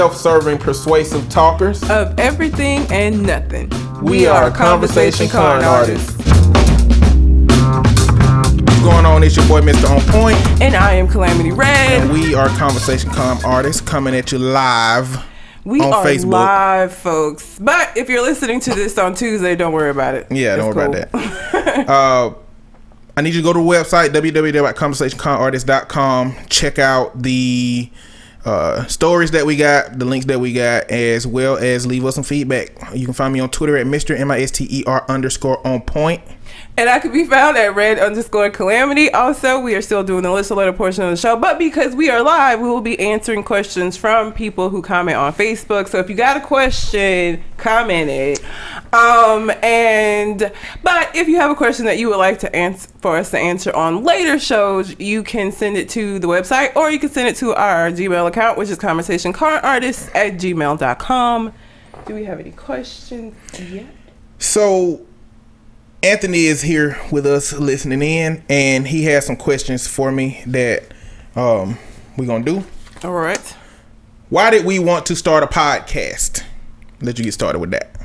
self-serving, persuasive talkers. of everything and nothing. We are Conversation Con artists. What's going on? It's your boy, Mr. On Point, And I am Calamity Red. and we are Conversation Con artists coming at you live. We on are Facebook. live, folks. But if you're listening to this on Tuesday, don't worry about it. Yeah, don't It's worry about that. uh, I need you to go to the website www.conversationconartist.com. Check out the uh, stories that we got, the links that we got, as well as leave us some feedback. You can find me on Twitter at Mr. M I S T E R underscore on point. And I can be found at red underscore calamity. Also, we are still doing the listen letter portion of the show, but because we are live, we will be answering questions from people who comment on Facebook. So if you got a question, comment it. Um, and but if you have a question that you would like to answer for us to answer on later shows, you can send it to the website or you can send it to our Gmail account, which is conversationconartists at gmail.com. Do we have any questions yet? So, Anthony is here with us listening in, and he has some questions for me that um, we're going to do. All right. Why did we want to start a podcast? Let you get started with that.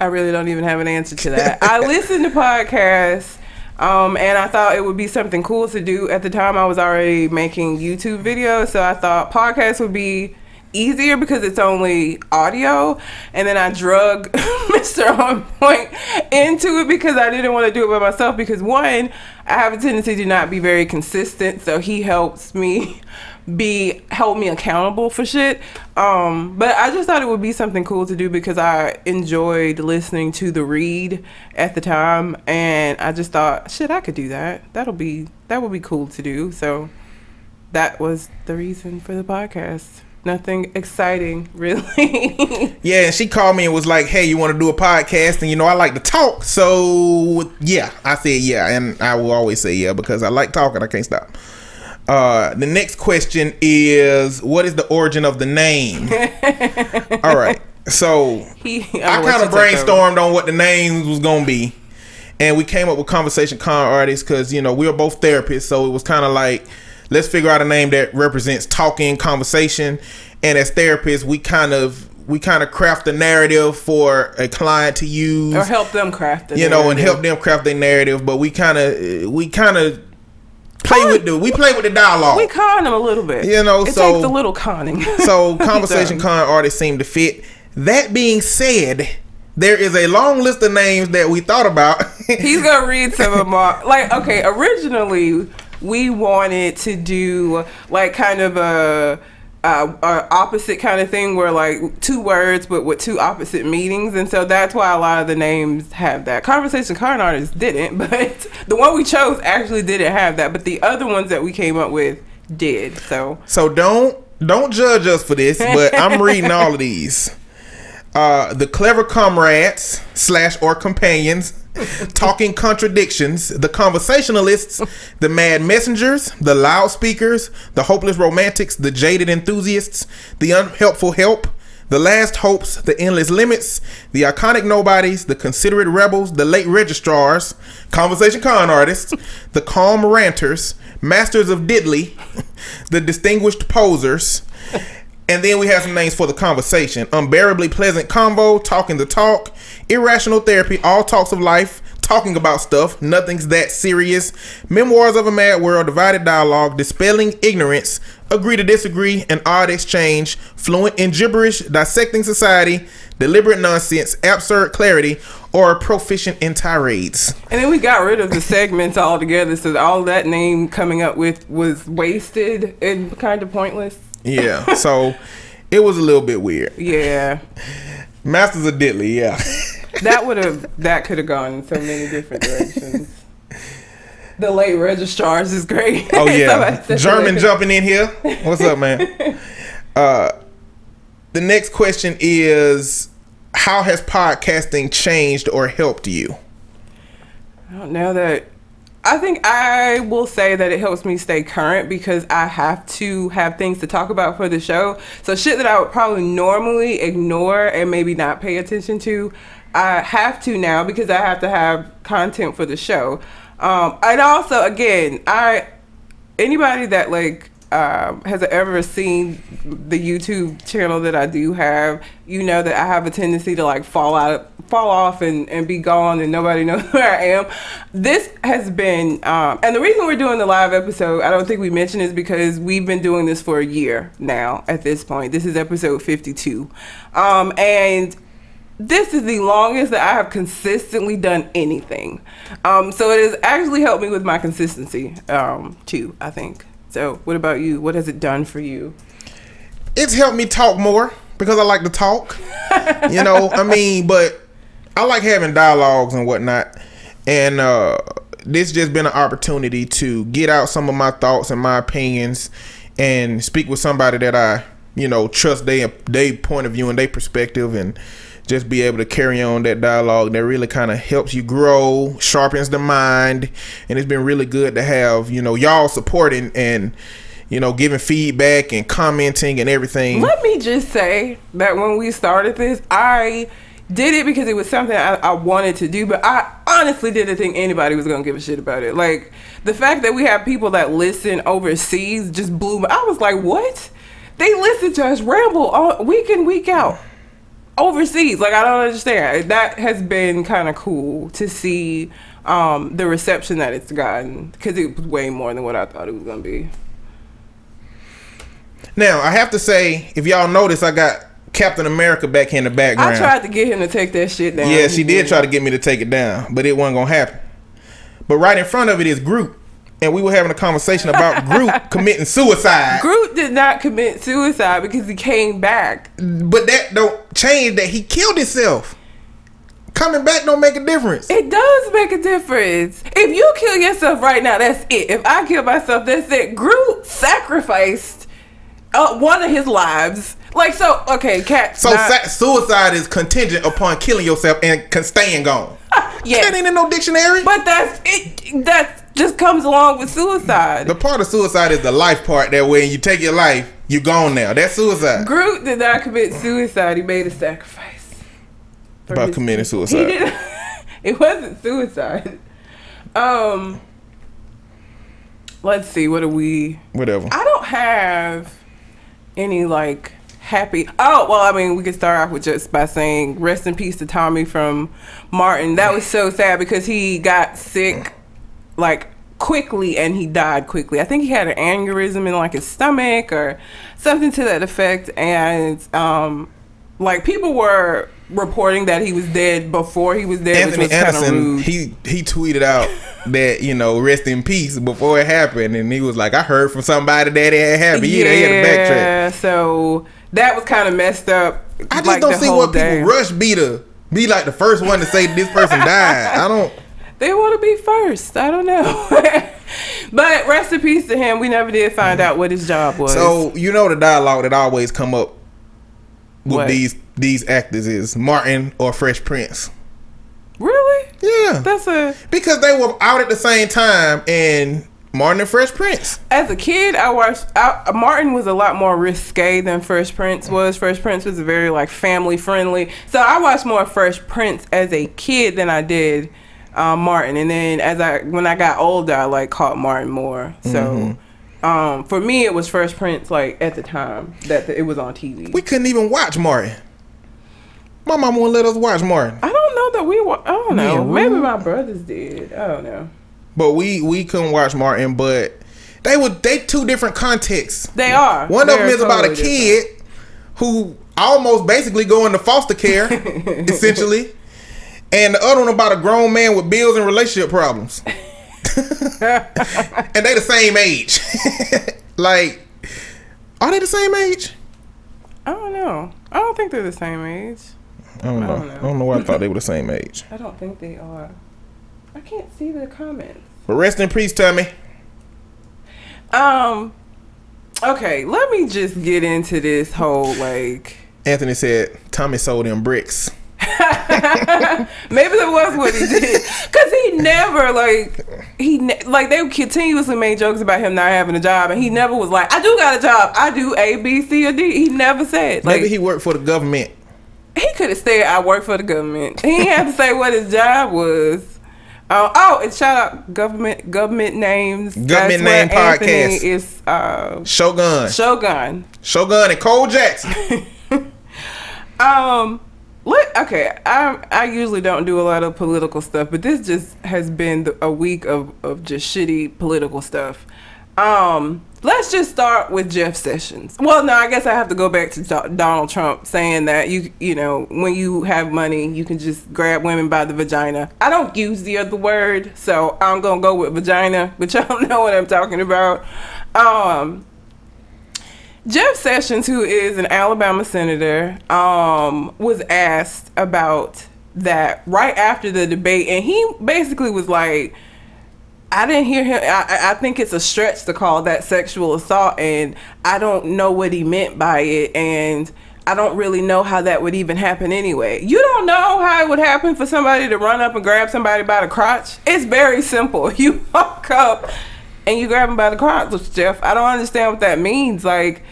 I really don't even have an answer to that. I listen to podcasts, um, and I thought it would be something cool to do. At the time, I was already making YouTube videos, so I thought podcasts would be easier because it's only audio. And then I drug Mr. On Point into it because I didn't want to do it by myself. Because one, I have a tendency to not be very consistent, so he helps me be help me accountable for shit. Um, but I just thought it would be something cool to do because I enjoyed listening to the read at the time, and I just thought, shit, I could do that. That'll be that would be cool to do. So that was the reason for the podcast. Nothing exciting, really. Yeah, and she called me and was like, "Hey, you want to do a podcast?" And you know, I like to talk, so yeah, I said yeah, and I will always say yeah because I like talking. I can't stop. Uh, the next question is, what is the origin of the name? All right, so he, I let kind of brainstormed on what the names was gonna be, and we came up with conversation con artists because you know we were both therapists, so it was kind of like let's figure out a name that represents talking, conversation, and as therapists, we kind of we kind of craft the narrative for a client to use, or help them craft it. you know, and help them craft their narrative. But we kind of we kind of play Con- with the we play with the dialogue. We con them a little bit. You know, so it so- takes a little conning. So conversation con artists seem to fit. That being said, there is a long list of names that we thought about. He's gonna read some of them. Like, okay, originally we wanted to do like kind of a, a opposite kind of thing, where like two words but with two opposite meanings, and so that's why a lot of the names have that. Conversation card artists didn't, but the one we chose actually didn't have that, but the other ones that we came up with did. So so don't don't judge us for this, but I'm reading all of these. Uh, the clever comrades slash or companions, talking contradictions, the conversationalists, the mad messengers, the loudspeakers, the hopeless romantics, the jaded enthusiasts, the unhelpful help, the last hopes, the endless limits, the iconic nobodies, the considerate rebels, the late registrars, conversation con artists, the calm ranters, masters of diddly, the distinguished posers. And then we have some names for the conversation. Unbearably pleasant convo, talking the talk, irrational therapy, all talks of life, talking about stuff, nothing's that serious, memoirs of a mad world, divided dialogue, dispelling ignorance, agree to disagree, an odd exchange, fluent in gibberish, dissecting society, deliberate nonsense, absurd clarity, or proficient in tirades. And then we got rid of the segments altogether, so all that name coming up with was wasted and kind of pointless. Yeah, so it was a little bit weird. Yeah, Masters of Diddley, yeah. that would have that could have gone in so many different directions. The late registrars is great. Oh yeah, German jumping in here. What's up, man? Uh, the next question is, how has podcasting changed or helped you? I don't know that. I think I will say that it helps me stay current because I have to have things to talk about for the show. So shit that I would probably normally ignore and maybe not pay attention to, I have to now because I have to have content for the show. Um, and also, again, I anybody that like um, has ever seen the YouTube channel that I do have, you know that I have a tendency to like fall out, fall off, and, and be gone, and nobody knows where I am. This has been, um, and the reason we're doing the live episode, I don't think we mentioned is because we've been doing this for a year now. At this point, this is episode fifty-two, um, and this is the longest that I have consistently done anything. Um, so it has actually helped me with my consistency um, too. I think. So, what about you? What has it done for you? It's helped me talk more because I like to talk. you know, I mean, but I like having dialogues and whatnot. And uh, this just been an opportunity to get out some of my thoughts and my opinions and speak with somebody that I, you know, trust their they point of view and their perspective and just be able to carry on that dialogue that really kind of helps you grow, sharpens the mind, and it's been really good to have you know y'all supporting and you know giving feedback and commenting and everything. Let me just say that when we started this, I did it because it was something I, I wanted to do, but I honestly didn't think anybody was gonna give a shit about it. Like the fact that we have people that listen overseas just blew me. I was like, what? They listen to us ramble all week in week out overseas. Like I don't understand. That has been kind of cool to see um, the reception that it's gotten because it was way more than what I thought it was gonna be. Now I have to say, if y'all notice, I got Captain America back here in the background. I tried to get him to take that shit down. Yeah, she did try to get me to take it down, but it wasn't gonna happen. But right in front of it is Groot. And we were having a conversation about Groot committing suicide. Groot did not commit suicide because he came back. But that don't change that he killed himself. Coming back don't make a difference. It does make a difference. If you kill yourself right now, that's it. If I kill myself, that's it. Groot sacrificed uh, one of his lives. Like so, okay, cat. So sa- suicide is contingent upon killing yourself and can staying gone. yeah, that ain't in no dictionary. But that's it. That just comes along with suicide. The part of suicide is the life part. That when you take your life, you're gone now. That's suicide. Groot did not commit suicide. He made a sacrifice. About committing suicide. He did, it wasn't suicide. Um. Let's see. What are we? Whatever. I don't have any like happy. Oh well, I mean, we could start off with just by saying rest in peace to Tommy from Martin. That was so sad because he got sick like quickly and he died quickly. I think he had an aneurysm in like his stomach or something to that effect, and um, like people were reporting that he was dead before he was dead. Anthony Anderson, he he tweeted out that you know rest in peace before it happened, and he was like, I heard from somebody that it had happened. Yeah, he had to backtrack. Yeah, so that was kind of messed up. I just like, don't see what people rush be to be like the first one to say this person died. I don't. They want to be first. I don't know. but rest in peace to him. We never did find out what his job was. So you know the dialogue that always come up with what? these these actors is Martin or Fresh Prince. Really? Yeah. That's a because they were out at the same time and Martin and Fresh Prince. As a kid, I watched. I, Martin was a lot more risque than Fresh Prince was. Fresh Prince was very like family friendly, so I watched more Fresh Prince as a kid than I did um, Martin. And then as I when I got older, I like caught Martin more. So. Mm-hmm. Um, for me, it was Fresh Prince. Like at the time that it was on TV, we couldn't even watch Martin. My mom wouldn't let us watch Martin. I don't know that we. Wa- I don't know. Maybe my brothers did. I don't know. But we we couldn't watch Martin, but they were they two different contexts. They are. One They're of them is totally about a kid different. who almost basically go into foster care, essentially, and the other one about a grown man with bills and relationship problems. and they the same age. like, are they the same age? I don't know. I don't think they're the same age. I don't know. I don't know, I don't know why I thought they were the same age. I don't think they are. I can't see the comments. But rest in peace, Tommy. Um. Okay, let me just get into this whole like. Anthony said Tommy sold him bricks. Maybe that was what he did, cause he never like he ne- like they continuously made jokes about him not having a job, and he never was like, "I do got a job. I do A, B, C, or D." He never said. Like, Maybe he worked for the government. He could have said, "I work for the government." He had to say what his job was. Oh, oh, and shout out government government names. Government That's name Anthony podcast. is uh, Shogun, Shogun. Shogun, and Cole Jackson. Um, let okay. I I usually don't do a lot of political stuff, but this just has been the, a week of of just shitty political stuff. Um, let's just start with Jeff Sessions. Well, no, I guess I have to go back to Do- Donald Trump saying that you you know when you have money you can just grab women by the vagina. I don't use the other word, so I'm gonna go with vagina, but y'all know what I'm talking about. Um, Jeff Sessions, who is an Alabama senator, um, was asked about that right after the debate, and he basically was like, "I didn't hear him. I, I- think it's a stretch to call that sexual assault, and I don't know what he meant by it, and." I don't really know how that would even happen anyway. You don't know how it would happen for somebody to run up and grab somebody by the crotch. It's very simple. You walk up and you grab him by the crotch, Jeff. I don't understand what that means. Like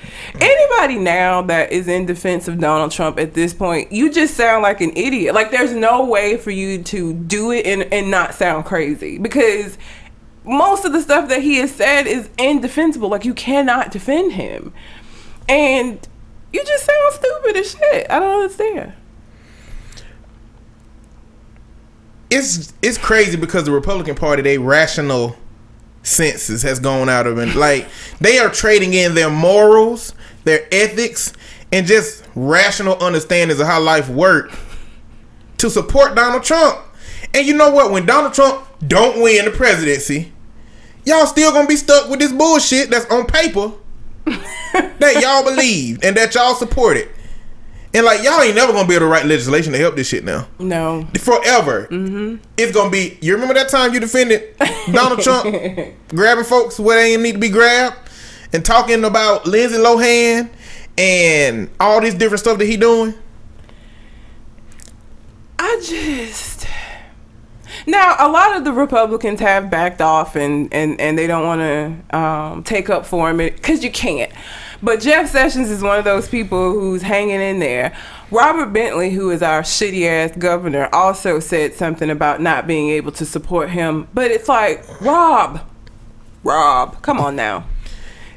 anybody now that is in defense of Donald Trump at this point, you just sound like an idiot. Like there's no way for you to do it and, and not sound crazy because most of the stuff that he has said is indefensible. Like you cannot defend him. And you just sound stupid as shit. I don't understand. it's it's crazy because the Republican Party, they rational senses has gone out of it. Like they are trading in their morals, their ethics, and just rational understandings of how life works to support Donald Trump. And you know what? When Donald Trump don't win the presidency, y'all still gonna be stuck with this bullshit that's on paper that y'all believe and that y'all supported. And like y'all ain't never gonna be able to write legislation to help this shit now No. forever. It's gonna be. You remember that time you defended Donald Trump grabbing folks where they didn't need to be grabbed, and talking about Lindsay Lohan and all this different stuff that he doing. I just now a lot of the Republicans have backed off and and and they don't want to um, take up for him because you can't. But Jeff Sessions is one of those people who's hanging in there. Robert Bentley, who is our shitty ass governor, also said something about not being able to support him. But it's like, Rob, Rob, come on now.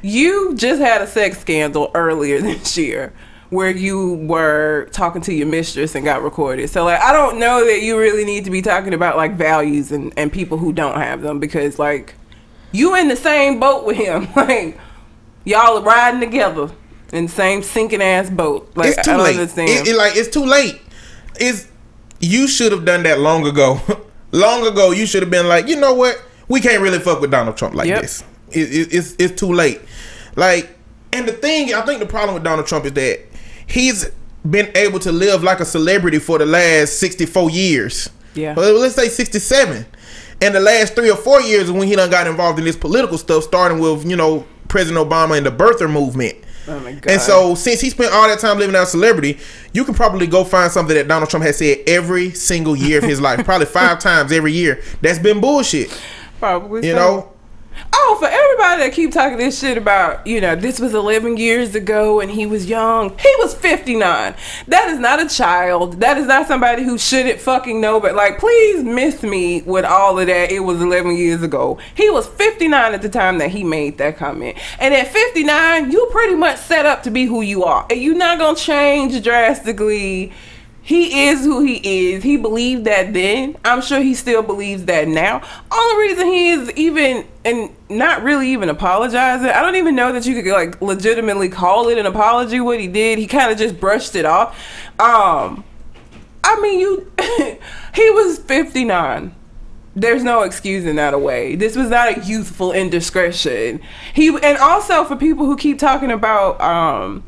You just had a sex scandal earlier this year where you were talking to your mistress and got recorded. So like I don't know that you really need to be talking about like values and, and people who don't have them because like you in the same boat with him. Like y'all are riding together in the same sinking ass boat. Like it's too I don't late. understand. It, it, like it's too late. It's you should have done that long ago. long ago, you should have been like, you know what? We can't really fuck with Donald Trump like Yep. this. It, it, it's it's too late. Like, and the thing, I think the problem with Donald Trump is that he's been able to live like a celebrity for the last sixty four years. Yeah. Well, let's say sixty seven. And the last three or four years when he done got involved in this political stuff, starting with you know President Obama and the birther movement. Oh my God. And so, since he spent all that time living out a celebrity, you can probably go find something that Donald Trump has said every single year of his life, probably five times every year. That's been bullshit. Probably You so. know, Oh, for everybody that keep talking this shit about, you know, this was 11 years ago and he was young. He was 59. That is not a child. That is not somebody who shouldn't fucking know. But like, please miss me with all of that. It was 11 years ago. He was 59 at the time that he made that comment. And at 59, you pretty much set up to be who you are. And you're not gonna change drastically. He is who he is. He believed that then. I'm sure he still believes that now. Only reason he is even and not really even apologizing. I don't even know that you could like legitimately call it an apology. What he did, he kind of just brushed it off. Um, I mean, you. he was 59. There's no excusing that away. This was not a youthful indiscretion. He and also for people who keep talking about um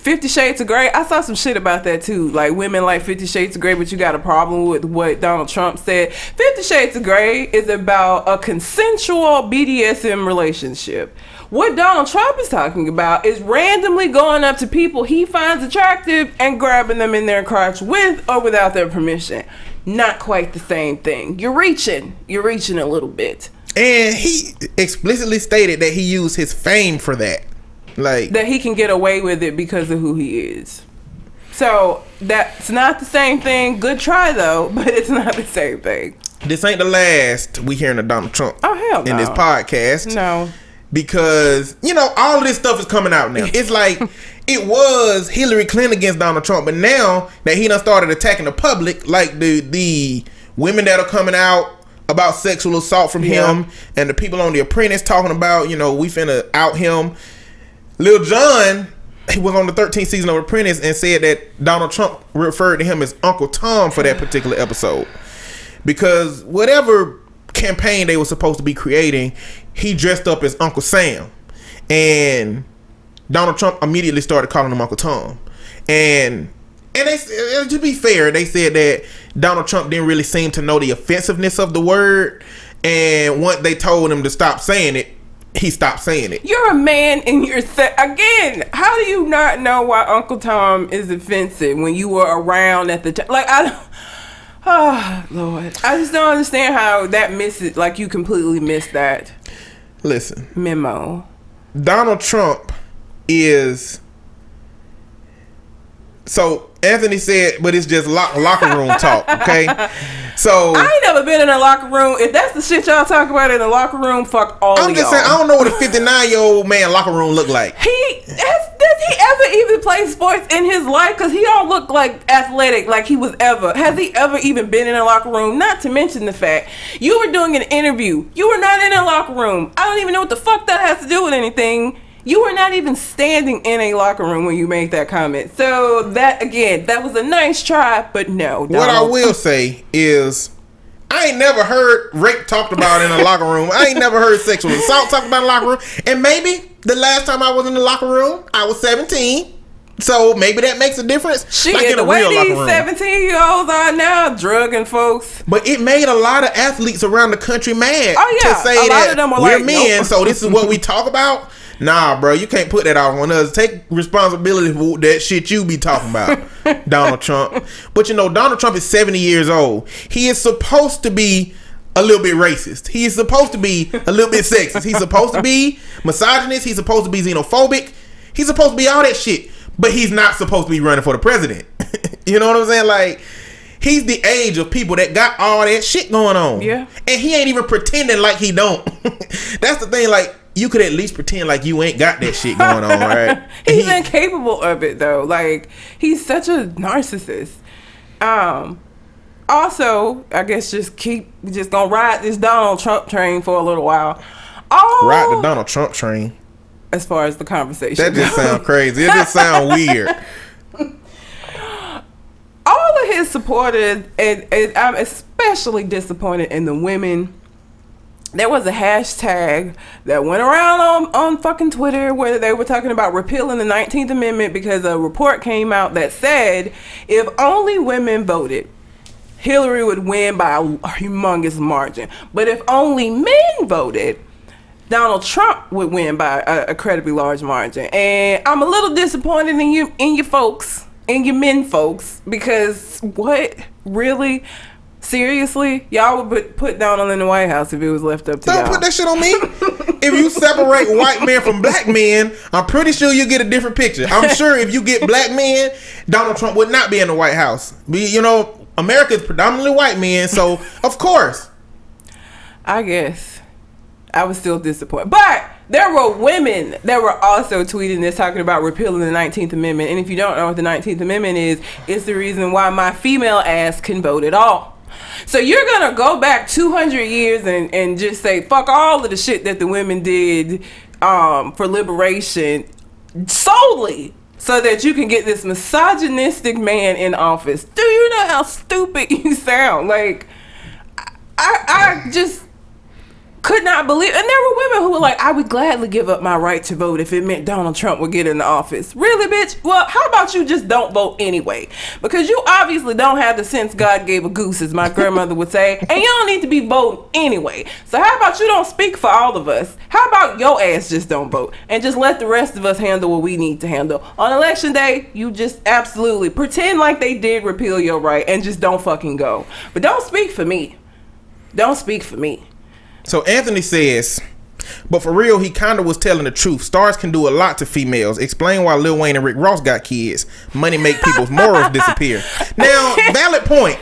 Fifty Shades of Grey. I saw some shit about that too. Like women like Fifty Shades of Grey, but you got a problem with what Donald Trump said. Fifty Shades of Grey is about a consensual BDSM relationship. What Donald Trump is talking about is randomly going up to people he finds attractive and grabbing them in their crotch with or without their permission. Not quite the same thing. You're reaching. You're reaching a little bit. and he explicitly stated that he used his fame for that. Like, that he can get away with it because of who he is. So that's not the same thing. Good try though, but it's not the same thing. this ain't the last we hearing of Donald Trump Oh hell no. in this podcast. No. because you know all of this stuff is coming out now. It's like it was Hillary Clinton against Donald Trump, but now that he done started attacking the public, like the the women that are coming out about sexual assault from Yeah. him, and the people on The Apprentice talking about you know we finna out him. Lil Jon he was on the 13th season of Apprentice and said that Donald Trump referred to him as Uncle Tom for that particular episode. Because whatever campaign they were supposed to be creating, he dressed up as Uncle Sam, and Donald Trump immediately started calling him Uncle Tom, and and they to be fair, they said that Donald Trump didn't really seem to know the offensiveness of the word, and once they told him to stop saying it, he stopped saying it. You're a man and you're se- again. How do you not know why Uncle Tom is offensive when you were around at the time? Like I don't. Oh Lord, I just don't understand how that misses. Like you completely missed that Listen, memo. Donald Trump is so Anthony said, but it's just lock, locker room talk, okay? So I ain't never been in a locker room. If that's the shit y'all talk about in the locker room, fuck all I'm of just y'all. saying I don't know what a 59 year old man locker room look like. He has, does he ever even play sports in his life? Cause he don't look like athletic like he was ever. Has he ever even been in a locker room? Not to mention the fact you were doing an interview. You were not in a locker room. I don't even know what the fuck that has to do with anything. You were not even standing in a locker room when you made that comment. So that again, that was a nice try, but no. What I will say is, I ain't never heard rape talked about in a locker room. I ain't never heard sexual assault talked about in a locker room. And maybe the last time I was in the locker room, I was 17. So maybe that makes a difference. Shit, Like in the a way these room. 17 year olds are now drugging folks. But it made a lot of athletes around the country mad Oh, yeah. to say A lot that of them were we're like, men, nope. so this is what we talk about. Nah, bro, you can't put that out on us. Take responsibility for that shit you be talking about, Donald Trump. But you know, Donald Trump is 70 years old. He is supposed to be a little bit racist. He is supposed to be a little bit sexist. He's supposed to be misogynist. He's supposed to be xenophobic. He's supposed to be all that shit. But he's not supposed to be running for the president. you know what I'm saying? Like, he's the age of people that got all that shit going on. Yeah. And he ain't even pretending like he don't. That's the thing. Like, you could at least pretend like you ain't got that shit going on, right? he's He- incapable of it though. Like he's such a narcissist. Um also, I guess just keep just gonna ride this Donald Trump train for a little while. All ride the Donald Trump train. as far as the conversation. That just sounds crazy. It just sounds weird. all of his supporters, and, and I'm especially disappointed in the women. There was a hashtag that went around on, on fucking Twitter where they were talking about repealing the 19th Amendment because a report came out that said if only women voted, Hillary would win by a humongous margin. But if only men voted, Donald Trump would win by a, a incredibly large margin. And I'm a little disappointed in you, in you folks, in you men folks, because what really, seriously, y'all would put, Donald in the White House if it was left up to Don't y'all. put that shit on me. if you separate white men from black men, I'm pretty sure you get a different picture. I'm sure if you get black men, Donald Trump would not be in the White House. Be you know, America is predominantly white men, so of course. I guess I was still disappointed. But there were women that were also tweeting this, talking about repealing the 19th Amendment. And if you don't know what the 19th Amendment is, it's the reason why my female ass can vote at all. So you're gonna go back 200 years and, and just say fuck all of the shit that the women did um, for liberation solely so that you can get this misogynistic man in office. Do you know how stupid you sound? Like I, I just could not believe and there were women who were like i would gladly give up my right to vote if it meant donald trump would get in the office. Really bitch? Well how about you just don't vote anyway? Because you obviously don't have the sense god gave a goose as my grandmother would say and you don't need to be voting anyway. So how about you don't speak for all of us? How about your ass just don't vote? And just let the rest of us handle what we need to handle. On election day you just absolutely pretend like they did repeal your right and just don't fucking go. But don't speak for me. Don't speak for me So Anthony says, but for real, he kind of was telling the truth. Stars can do a lot to females. Explain why Lil Wayne and Rick Ross got kids. Money make people's morals disappear. Now, valid point.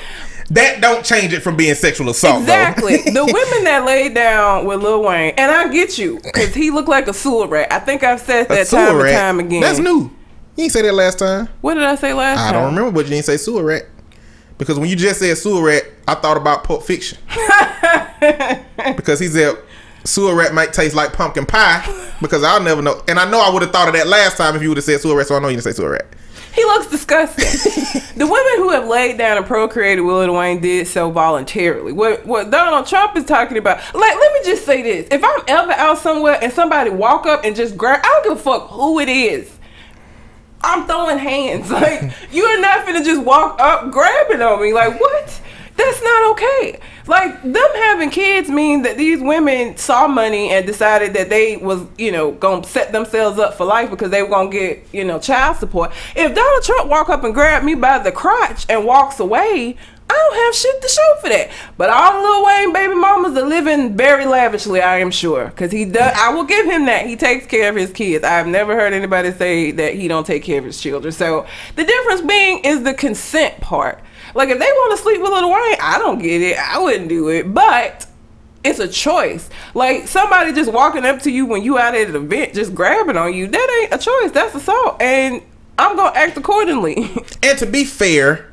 that don't change it from being sexual assault. Exactly. the women that laid down with Lil Wayne, and I get you, because he looked like a sewer rat. I think I've said that time and time again. That's new. You didn't say that last time. What did I say last I time? I don't remember, but you didn't say sewer rat. Because when you just said sewer rat, I thought about Pulp Fiction. because he said sewer rat might taste like pumpkin pie. Because I'll never know. And I know I would have thought of that last time if you would have said sewer rat, so I know you didn't say sewer rat. He looks disgusting. the women who have laid down and procreated with Lil Wayne did so voluntarily. What what Donald Trump is talking about, like, let me just say this: if I'm ever out somewhere and somebody walk up and just grab, I don't give a fuck who it is. I'm throwing hands. Like you're not gonna just walk up grabbing on me. Like what? That's not okay. Like them having kids mean that these women saw money and decided that they was, you know, gonna set themselves up for life because they were gonna get, you know, child support. If Donald Trump walk up and grab me by the crotch and walks away, I don't have shit to show for that. But all Lil Wayne baby mamas are living very lavishly, I am sure. Because he does, I will give him that. He takes care of his kids. I've never heard anybody say that he don't take care of his children. So the difference being is the consent part. Like if they want to sleep with Lil Wayne, I don't get it. I wouldn't do it. But it's a choice. Like somebody just walking up to you when you out at an event, just grabbing on you, that ain't a choice. That's assault. And I'm gonna act accordingly. And to be fair,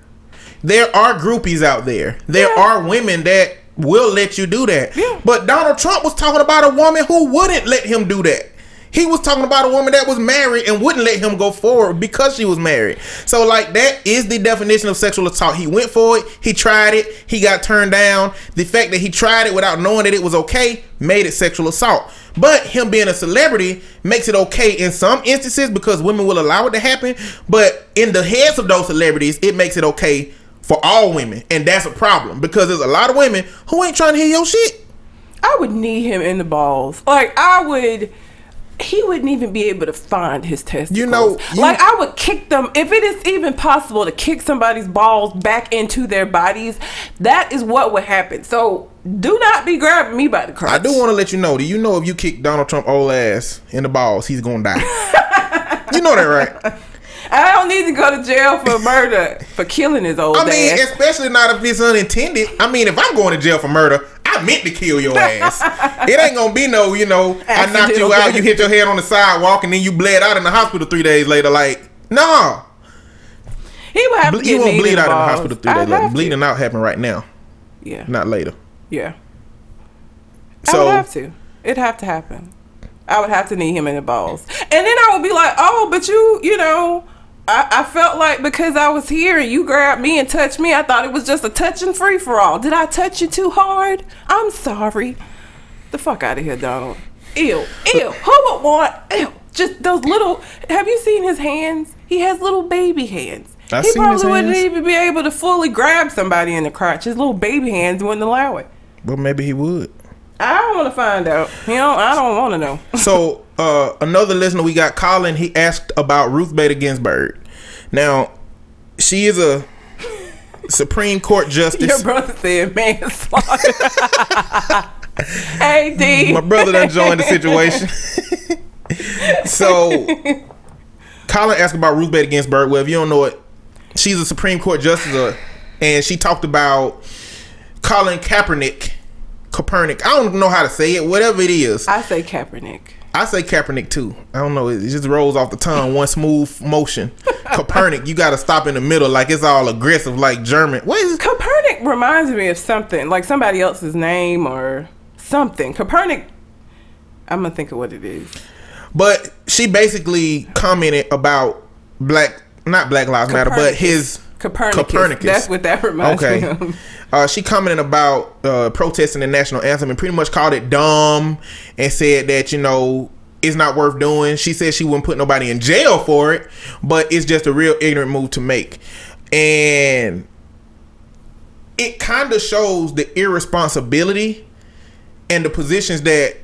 there are groupies out there. There Yeah. are women that will let you do that. Yeah. But Donald Trump was talking about a woman who wouldn't let him do that. He was talking about a woman that was married and wouldn't let him go forward because she was married. So, like, that is the definition of sexual assault. He went for it, he tried it, he got turned down. The fact that he tried it without knowing that it was okay made it sexual assault. But him being a celebrity makes it okay in some instances because women will allow it to happen. But in the heads of those celebrities, it makes it okay for all women. And that's a problem because there's a lot of women who ain't trying to hear your shit. I would knee him in the balls. Like I would. He wouldn't even be able to find his testicles. You know, you- like I would kick them if it is even possible to kick somebody's balls back into their bodies. That is what would happen. So do not be grabbing me by the crotch. I do want to let you know. Do you know if you kick Donald Trump old ass in the balls, he's gonna die? you know that, right? I don't need to go to jail for murder for killing his old I mean, ass. especially not if it's unintended. I mean, if I'm going to jail for murder, I meant to kill your ass. it ain't gonna be no, you know, I knocked you out, you hit your head on the sidewalk, and then you bled out in the hospital three days later. Like, no, he would have to Ble- get you won't bleed in out in the hospital three days later. to. Bleeding out happen right now, Yeah, not later. yeah. I So would have to. It'd have to happen. I would have to knee him in the balls, and then I would be like, "Oh, but you, you know." I, I felt like because I was here and you grabbed me and touched me, I thought it was just a touch and free for all. Did I touch you too hard? I'm sorry. The fuck out of here, Donald. Ew, ew. Who would want? Ew. Just those little. Have you seen his hands? He has little baby hands. I he probably wouldn't even be able to fully grab somebody in the crotch. His little baby hands wouldn't allow it. Well, maybe he would. I don't want to find out. You know, I don't want to know. So uh, another listener we got, Colin, he asked about Ruth Bader Ginsburg. Now, she is a Supreme Court justice. Your brother said manslaughter. hey, D. My brother done joined the situation. so, Colin asked about Ruth Bader Ginsburg. Well, if you don't know it, she's a Supreme Court justice, uh, and she talked about Colin Kaepernick. Copernic. I don't know how to say it. Whatever it is, I say Kaepernick. I say Kaepernick too. I don't know. It just rolls off the tongue, one smooth motion. Copernic, you got to stop in the middle, like it's all aggressive, like German. What is? Copernic reminds me of something, like somebody else's name or something. Copernic. I'm gonna think of what it is. But she basically commented about black, not Black Lives Matter, but his Copernicus. Copernicus. That's what that reminds me Okay. of. Uh, she commented about uh, protesting the national anthem and pretty much called it dumb and said that you know it's not worth doing. She said she wouldn't put nobody in jail for it, but it's just a real ignorant move to make, and it kind of shows the irresponsibility and the positions that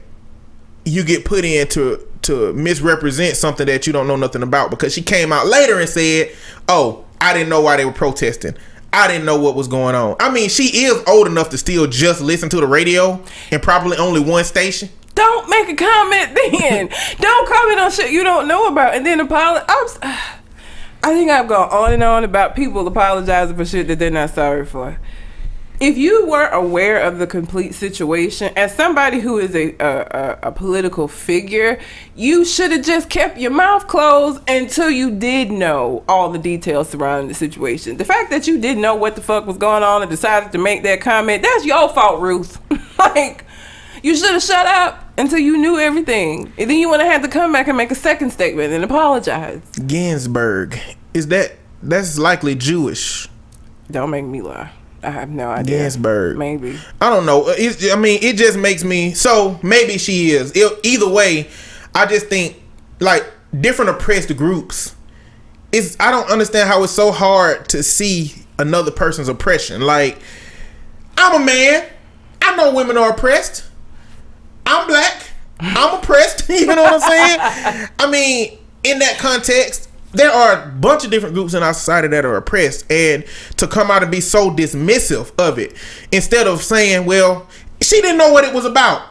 you get put in to to misrepresent something that you don't know nothing about because she came out later and said, "Oh, I didn't know why they were protesting. I didn't know what was going on." I mean, she is old enough to still just listen to the radio and probably only one station. Don't make a comment then. don't comment on shit you don't know about and then apologize. I think I've gone on and on about people apologizing for shit that they're not sorry for. If you were aware of the complete situation, as somebody who is a a, a, political figure, you should have just kept your mouth closed until you did know all the details surrounding the situation. The fact that you didn't know what the fuck was going on and decided to make that comment, that's your fault, Ruth. like, you should have shut up until you knew everything. And then you would have had to come back and make a second statement and apologize. Ginsburg. Is that that's likely Jewish? Don't make me lie. I have no idea. Ginsburg. Maybe. I don't know. Uh, it's, I mean, it just makes me so maybe she is. It, either way, I just think like different oppressed groups. It's I don't understand how it's so hard to see another person's oppression. Like I'm a man. I know women are oppressed. I'm black. I'm oppressed. you know what I'm saying? I mean, in that context, there are a bunch of different groups in our society that are oppressed, and to come out and be so dismissive of it, instead of saying, "Well, she didn't know what it was about,"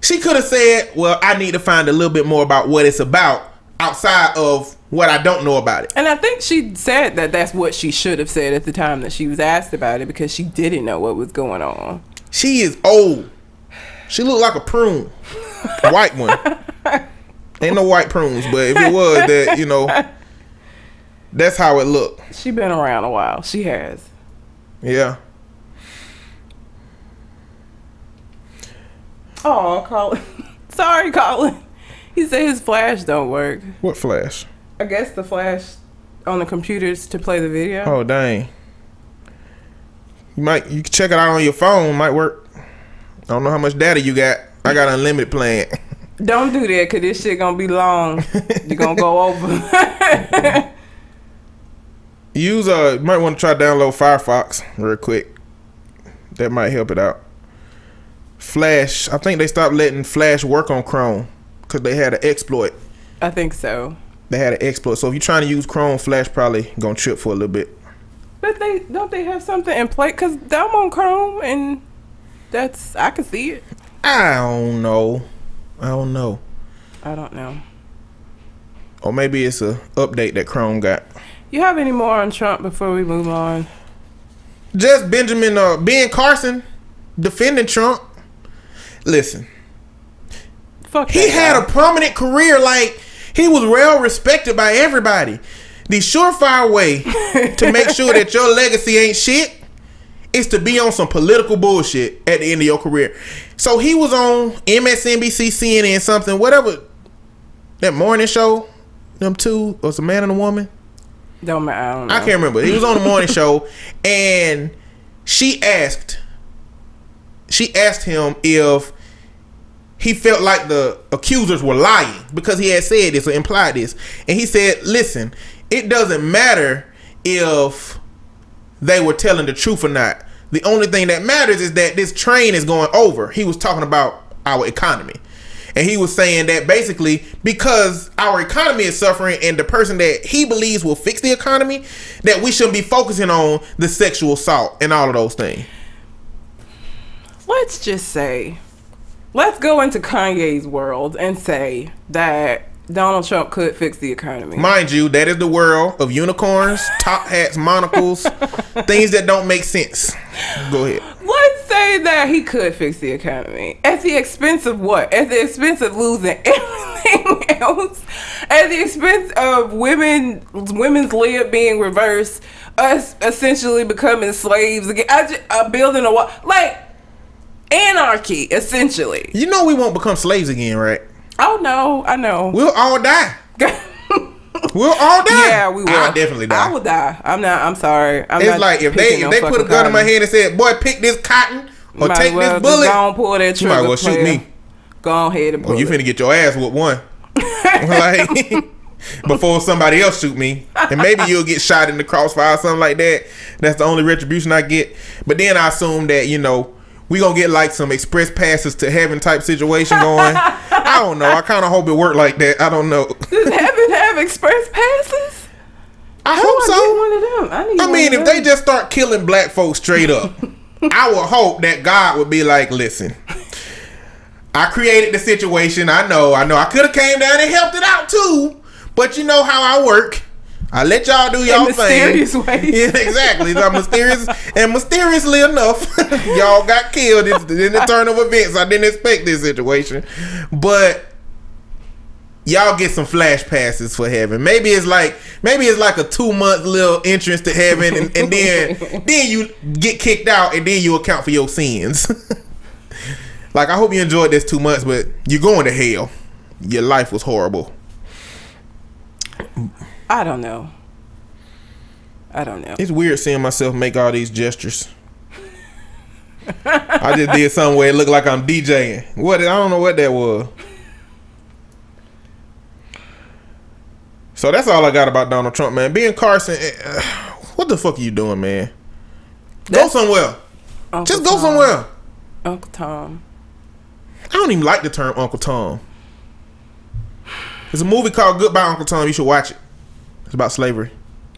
she could have said, "Well, I need to find a little bit more about what it's about outside of what I don't know about it." And I think she said that that's what she should have said at the time that she was asked about it because she didn't know what was going on. She is old. She looked like a prune, white one. Ain't no white prunes, but if it was that, you know, that's how it looked. She been around a while. She has. Yeah. Oh, Colin. Sorry, Colin. He said his flash don't work. What flash? I guess the flash on the computers to play the video. Oh dang. You might you can check it out on your phone. Might work. I don't know how much data you got. I got unlimited plan. Don't do that, cause this shit gonna be long. you gonna go over. Use uh, you might want to try download Firefox real quick. That might help it out. Flash. I think they stopped letting Flash work on Chrome because they had an exploit. I think so. They had an exploit. So if you're trying to use Chrome, Flash probably gonna trip for a little bit. But they don't they have something in place? Cause I'm on Chrome and that's I can see it. I don't know. I don't know. I don't know. Or maybe it's a update that Chrome got. You have any more on Trump before we move on? Just Benjamin uh Ben Carson defending Trump. Listen, Fuck. he had guy. a prominent career, like he was well respected by everybody. The surefire way to make sure that your legacy ain't shit is to be on some political bullshit at the end of your career. So he was on MSNBC, CNN, something, whatever that morning show. Them two was a man and a woman. Don't matter. I don't know. I can't remember. He was on the morning show, and she asked, she asked him if he felt like the accusers were lying because he had said this or implied this, and he said, "Listen, it doesn't matter if they were telling the truth or not. The only thing that matters is that this train is going over." He was talking about our economy. And he was saying that basically because our economy is suffering and the person that he believes will fix the economy, that we shouldn't be focusing on the sexual assault and all of those things. Let's just say, let's go into Kanye's world and say that Donald Trump could fix the economy. Mind you, that is the world of unicorns, top hats, monocles, things that don't make sense. Go ahead. Let's say that he could fix the economy at the expense of what? At the expense of losing everything else, at the expense of women, women's lib being reversed, us essentially becoming slaves again. I just, uh, building a wall, like anarchy, essentially. You know we won't become slaves again, right? No, I know. We'll all die. We'll all die. yeah, we will. I'll definitely die. I will die. I'm not. I'm sorry. I'm It's like if they no if they put a gun in my cotton. hand and said, "Boy, pick this cotton or Might take well this bullet," Go on, pull that you trigger. might well shoot me. Go ahead and pull Oh, you finna get your ass with one. like before somebody else shoot me. And maybe you'll get shot in the crossfire or something like that. That's the only retribution I get. But then I assume that, you know, we gonna get like some express passes to heaven type situation going. I don't know. I kinda hope it worked like that. I don't know. Does heaven have express passes? I hope so. I get one of them? I need. I mean, of if they just start killing black folks straight up, I would hope that God would be like, listen, I created the situation. I know, I know. I could have came down and helped it out too, but you know how I work. I let y'all do y'all In thing. mysterious ways. Yeah, exactly. So mysterious and mysteriously enough, y'all got killed in, in the turn of events. I didn't expect this situation, but y'all get some flash passes for heaven. Maybe it's like maybe it's like a two month little entrance to heaven, and, and then then you get kicked out, and then you account for your sins. like I hope you enjoyed this two months, but you're going to hell. Your life was horrible. I don't know. I don't know. It's weird seeing myself make all these gestures. I just did something where it looked like I'm DJing. What I don't know what that was. So that's all I got about Donald Trump, man. Ben Carson, uh, what the fuck are you doing, man? Go somewhere. Uncle Just go Tom. somewhere. Uncle Tom. I don't even like the term Uncle Tom. There's a movie called Goodbye Uncle Tom. You should watch it. It's about slavery.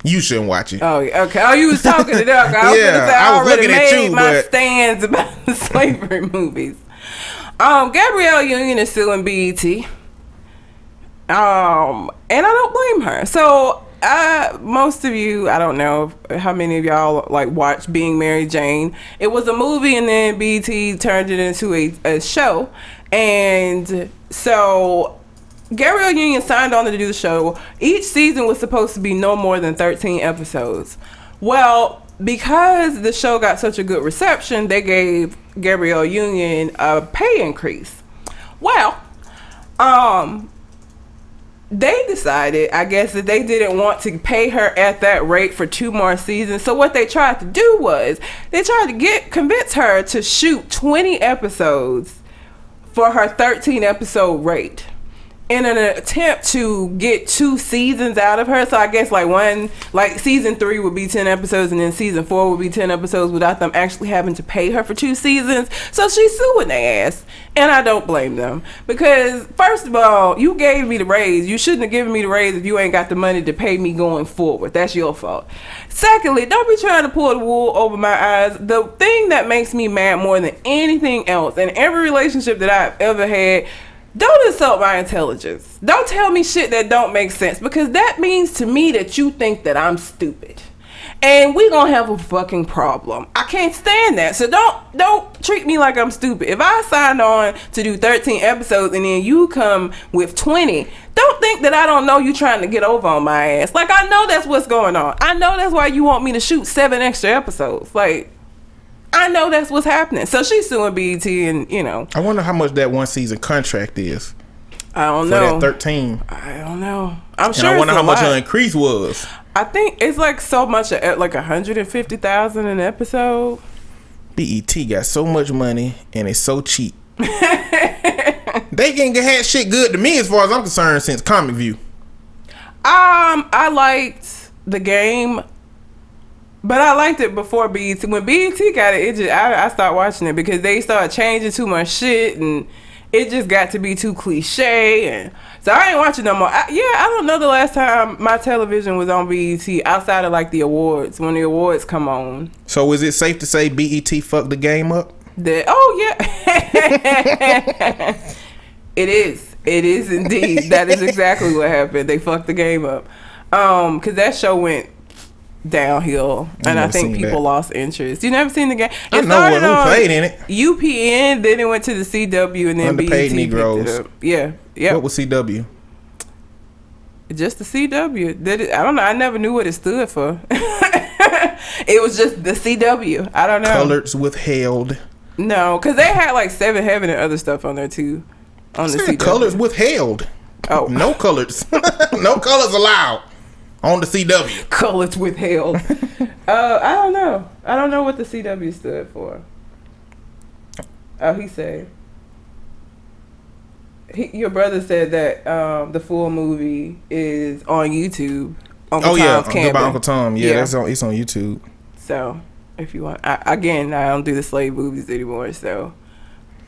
You shouldn't watch it. Oh, yeah, okay. Oh, you was talking it up. I was Yeah, gonna say, I, I was already looking at made you, my but- stands about the slavery movies. Um, Gabrielle Union is suing BET. Um, and I don't blame her. So, uh, most of you, I don't know how many of y'all like watch Being Mary Jane. It was a movie, and then BET turned it into a, a show. And so, Gabrielle Union signed on to do the show. Each season was supposed to be no more than 13 episodes. Well, because the show got such a good reception, they gave Gabrielle Union a pay increase. Well, um, they decided, I guess, that they didn't want to pay her at that rate for two more seasons. So what they tried to do was they tried to get convince her to shoot 20 episodes for her 13 episode rate in an attempt to get two seasons out of her. So I guess like one, like season three would be 10 episodes and then season four would be 10 episodes without them actually having to pay her for two seasons. So she's suing their ass. And I don't blame them. Because first of all, you gave me the raise. You shouldn't have given me the raise if you ain't got the money to pay me going forward. That's your fault. Secondly, don't be trying to pull the wool over my eyes. The thing that makes me mad more than anything else in every relationship that I've ever had don't insult my intelligence. Don't tell me shit that don't make sense because that means to me that you think that I'm stupid. And we gonna have a fucking problem. I can't stand that. So don't don't treat me like I'm stupid. If I signed on to do 13 episodes and then you come with 20, don't think that I don't know you trying to get over on my ass. Like I know that's what's going on. I know that's why you want me to shoot seven extra episodes. Like I know that's what's happening. So she's suing BET and you know, I wonder how much that one season contract is I don't know. 13. I don't know. I'm And sure. I wonder how much lot. her increase was. I think it's like so much, uh, like a hundred and fifty thousand an episode. BET got so much money and it's so cheap. they can get had shit good to me as far as I'm concerned since Comic View. Um, I liked the game, but I liked it before BET. When BET got it, it just I, I stopped watching it because they started changing too much shit and it just got to be too cliche and so I ain't watching no more. I, yeah, I don't know the last time my television was on BET outside of like the awards when the awards come on. So is it safe to say BET fucked the game up? That oh yeah, it is. It is indeed. That is exactly what happened. They fucked the game up. Um, cause that show went downhill, and I think people that. lost interest. You never seen the game? I It know what, started who on played in it. UPN, then it went to the CW, and then Underpaid BET Negroes. Yeah, yeah. What was CW? just the CW. Did it? I don't know. I never knew what it stood for. it was just the CW. I don't know. Colors withheld. No, because they had like Seven Heaven and other stuff on there too. On the CW. colors withheld. Oh, No colors. no colors allowed on the CW. colors withheld. uh, I don't know. I don't know what the CW stood for. Oh, he said. He, your brother said that um, the full movie is on YouTube. Uncle oh yeah, Tom's Camping. by Uncle Tom. Yeah, Yeah. that's on. It's on YouTube. So, if you want, I, again, I don't do the slave movies anymore, so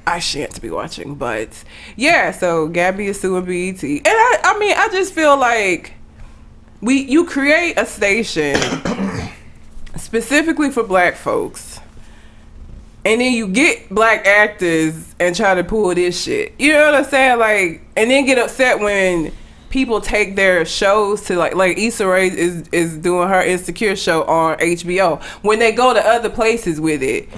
I shan't be watching. But yeah, so Gabby is suing BET, and I, I mean, I just feel like we you create a station specifically for black folks. And then you get black actors and try to pull this shit. You know what I'm saying? Like, and then get upset when people take their shows to like like Issa Rae is is doing her insecure show on HBO. When they go to other places with it,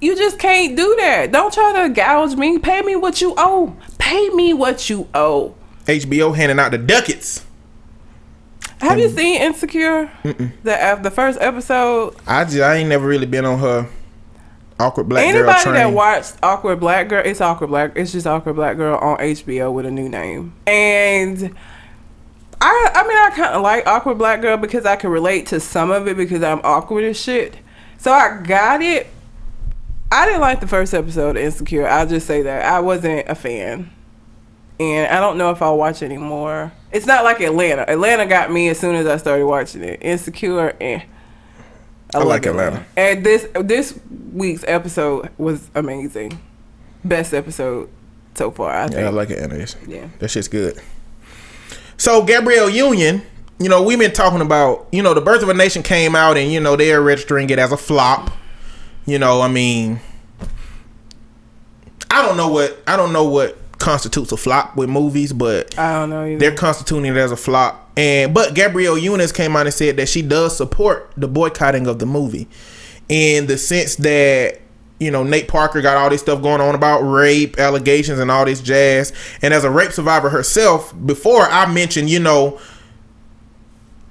you just can't do that. Don't try to gouge me. Pay me what you owe. Pay me what you owe. HBO handing out the ducats. Have you seen Insecure? The uh, the first episode. I just I ain't never really been on her awkward black girl Anybody that watched Awkward Black Girl, it's Awkward Black. It's just Awkward Black Girl on HBO with a new name. And I, I mean, I kind of like Awkward Black Girl because I can relate to some of it because I'm awkward as shit. So I got it. I didn't like the first episode of Insecure. I'll just say that I wasn't a fan, and I don't know if I'll watch anymore. It's not like Atlanta. Atlanta got me as soon as I started watching it. Insecure, eh. I love like Atlanta. And this this week's episode was amazing. Best episode so far, I think. yeah, I like it. Anyways. Yeah. That shit's good. So Gabrielle Union, you know, we've been talking about, you know, the Birth of a Nation came out and you know they're registering it as a flop. You know, I mean, I don't know what I don't know what constitutes a flop with movies, but I don't know either. they're constituting it as a flop. And but Gabrielle Union came out and said that she does support the boycotting of the movie, in the sense that you know Nate Parker got all this stuff going on about rape allegations and all this jazz. And as a rape survivor herself, before I mentioned, you know,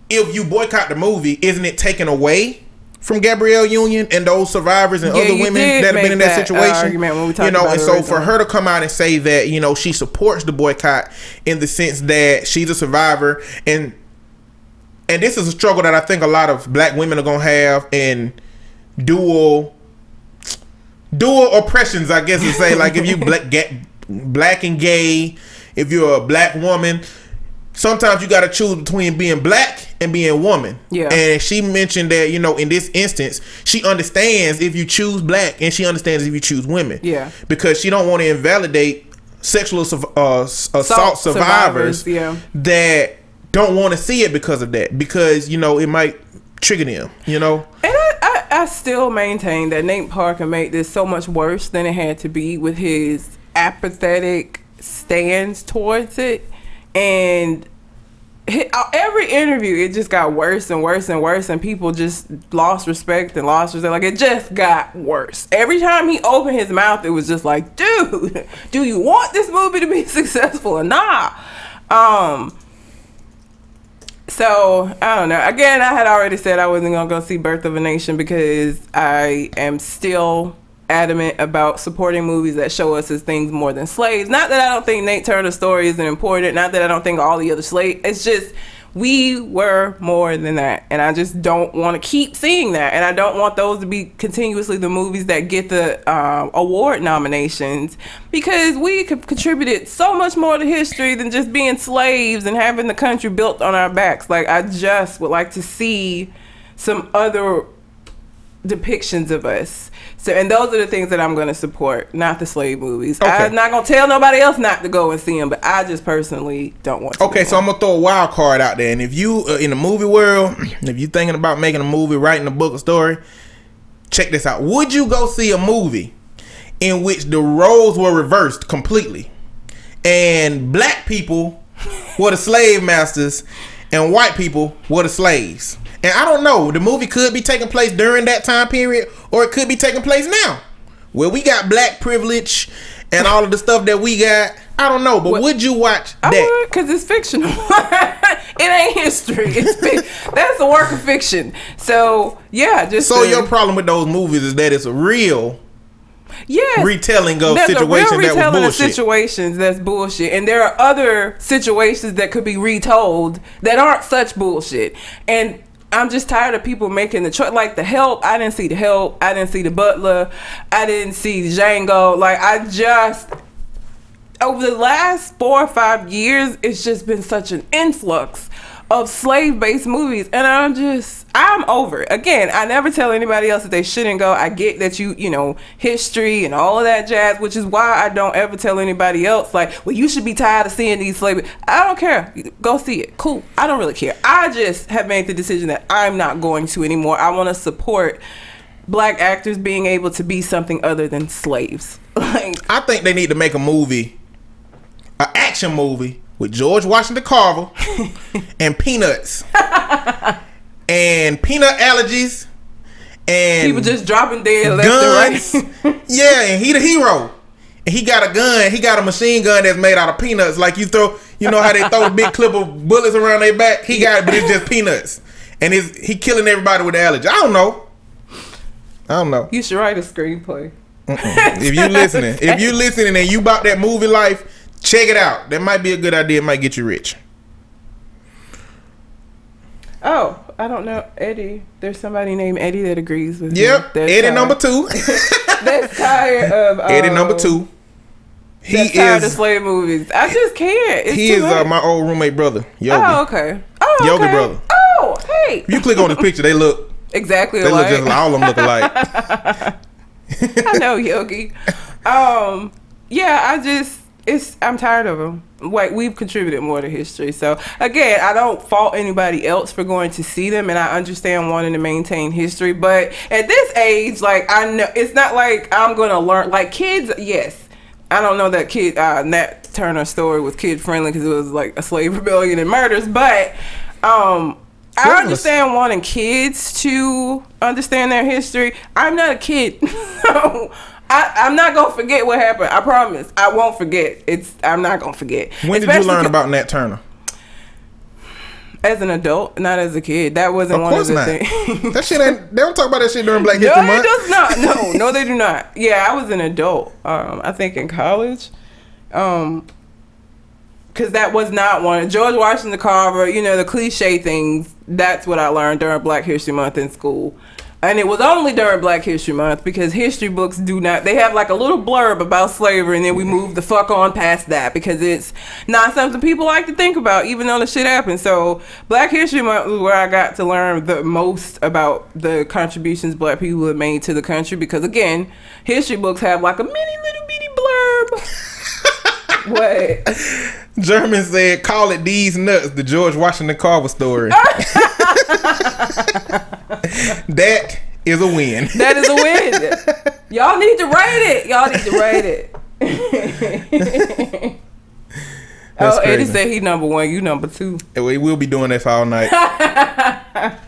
if you boycott the movie, isn't it taken away? From Gabrielle Union and those survivors and Yeah, other women that have been in that, that, uh, situation, we you know, and so for her to come out and say that you know she supports the boycott in the sense that she's a survivor and and this is a struggle that I think a lot of black women are gonna have in dual dual oppressions, I guess to say. like if you black get black and gay, if you're a black woman, sometimes you gotta choose between being black and being woman. Yeah. And she mentioned that, you know, in this instance, she understands if you choose black and she understands if you choose women. Yeah. Because she don't want to invalidate sexual uh, assault Assault survivors, survivors, yeah. that don't want to see it because of that. Because, you know, it might trigger them, you know? And I, still maintain that Nate Parker made this so much worse than it had to be with his apathetic stance towards it. And uh, every interview, it just got worse and worse and worse, and people just lost respect and lost respect. Like it just got worse. Every time he opened his mouth, it was just like, dude, do you want this movie to be successful or not? Um, so I don't know. Again, I had already said I wasn't gonna go see Birth of a Nation because I am still adamant about supporting movies that show us as things more than slaves. Not that I don't think Nate Turner's story isn't important. Not that I don't think all the other slaves. It's just we were more than that, and I just don't want to keep seeing that. And I don't want those to be continuously the movies that get the um, award nominations because we contributed so much more to history than just being slaves and having the country built on our backs. Like I just would like to see some other depictions of us. So, and those are the things that I'm going to support, not the slave movies. Okay. I'm not going to tell nobody else not to go and see them, but I just personally don't want to. Okay, so I'm gonna throw a wild card out there, and if you uh, in the movie world, if you're thinking about making a movie, writing a book, a story, check this out. Would you go see a movie in which the roles were reversed completely, and black people were the slave masters, and white people were the slaves? And I don't know. The movie could be taking place during that time period, or it could be taking place now, where we got black privilege and all of the stuff that we got. I don't know, but What- would you watch I that? would, cause it's fictional. it ain't history. It's that's a work of fiction. So yeah, just So to- your problem with those movies is that it's a real yes, retelling of There's a situations real that was retelling of bullshit. situations that's bullshit, and there are other situations that could be retold that aren't such bullshit. And I'm just tired of people making the choice. Like the help, I didn't see the help. I didn't see the butler. I didn't see Django. Like I just over the last four or five years, it's just been such an influx of slave-based movies, and I'm just I'm over it. Again, I never tell anybody else that they shouldn't go. I get that you you know history and all of that jazz, which is why I don't ever tell anybody else like, well, you should be tired of seeing these slave. I don't care. Go see it. Cool. I don't really care. I just have made the decision that I'm not going to anymore. I want to support black actors being able to be something other than slaves. Like I think they need to make a movie, an action movie with George Washington Carver and peanuts and peanut allergies and People just dropping dead left guns. and right. yeah, and he the hero. And he got a gun. He got a machine gun that's made out of peanuts. Like you throw, you know how they throw a big clip of bullets around their back. He got it, but it's just peanuts. And it's, he killing everybody with the allergy. I don't know. I don't know. you should write a screenplay. if you listening, if you listening and you bought that movie life, check it out. That might be a good idea. It might get you rich. Oh, I don't know, Eddie. There's somebody named Eddie that agrees with Yep. me. That's Eddie tired- number two. That's tired of um, Eddie number two. He That's tired of is slave movies. I just can't. It's he is uh, my old roommate brother. Yogi. Oh, okay. Oh, Yogi okay. brother. Oh, hey. If you click on the picture, they look Exactly they look just like all of them look alike. I know Yogi. Um, yeah, I just it's I'm tired of them. Like we've contributed more to history, so again, I don't fault anybody else for going to see them, and I understand wanting to maintain history. But at this age, like I know it's not like I'm gonna learn. Like kids, yes. I don't know that kid uh, Nat Turner story was kid friendly because it was like a slave rebellion and murders, but um, I understand wanting kids to understand their history. I'm not a kid, so I, I'm not gonna forget what happened. I promise, I won't forget. It's I'm not gonna forget. When did you learn about Nat Turner? as an adult, not as a kid? That wasn't Of one of the not. things. that shit ain't. They don't talk about that shit during Black History it Month. No, it does not. No, no, they do not. Yeah, I was an adult. Um, I think in college. Um, because that was not one. George Washington Carver, you know, the cliche things. That's what I learned during Black History Month in school. And it was only during Black History Month because history books do not. They have like a little blurb about slavery, and then we move the fuck on past that because it's not something people like to think about, even though the shit happened. So Black History Month was where I got to learn the most about the contributions Black people have made to the country. Because again, history books have like a mini little bitty blurb. what? German said, "Call it these nuts." The George Washington Carver story. that is a win. That is a win. Y'all need to rate it. Y'all need to rate it. That's oh, Eddie said he number one. You number two. We will be doing this all night.